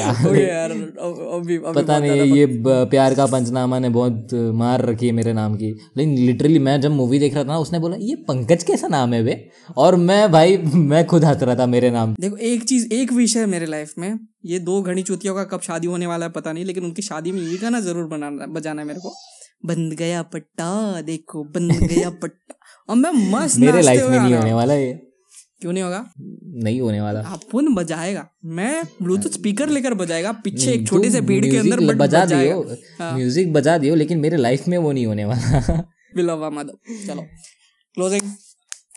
S1: यार अब-
S2: पता नहीं ये प्यार का पंचनामा ने बहुत मार रखी है मेरे नाम की। लेकिन लिटरली मैं जब मूवी देख रहा था ना उसने बोला ये पंकज कैसा नाम है बे? और मैं भाई मैं खुद हंस रहा था मेरे नाम।
S1: देखो एक चीज़ एक विषय है मेरे लाइफ में। ये दो घड़ी चुतियों का कब शादी होने वाला है पता नहीं लेकिन उनकी शादी में ये गाना ज़रूर बनाना बजाना है मेरे को। बंद गया पट्टा देखो बंद गया पट्टा। और मैं मस्त
S2: मेरे लाइफ में नहीं होने वाला ये।
S1: क्यों नहीं होगा?
S2: नहीं होने वाला।
S1: अपन बजाएगा। मैं ब्लूटूथ स्पीकर लेकर बजाएगा पीछे एक छोटे से बीट के अंदर बट
S2: बजा
S1: बजाएगा।
S2: दियो। म्यूज़िक बजा दियो लेकिन मेरे लाइफ में वो नहीं होने वाला।
S1: माधव। चलो। क्लोजिंग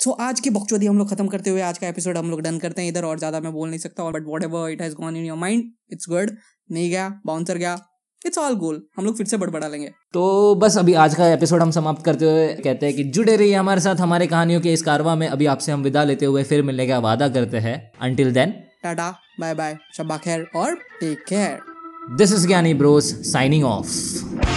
S1: सो so, आज की बकचोदी हम लोग खत्म करते हुए आज का एपिसोड हम लोग डन करते हैं। इधर और ज़्यादा मैं बोल नहीं सकता but whatever it has gone in your mind it's good नहीं गया बाउंसर गया। इट्स ऑल गोल हम लोग फिर से बड़बड़ा लेंगे।
S2: तो बस अभी आज का एपिसोड हम समाप्त करते हुए कहते हैं कि जुड़े रहिए हमारे साथ हमारे कहानियों के इस कारवा में। अभी आपसे हम विदा लेते हुए फिर मिलने का वादा करते हैं। Until then
S1: tata bye bye शब्बा खैर और take care
S2: this is Gyani bros signing off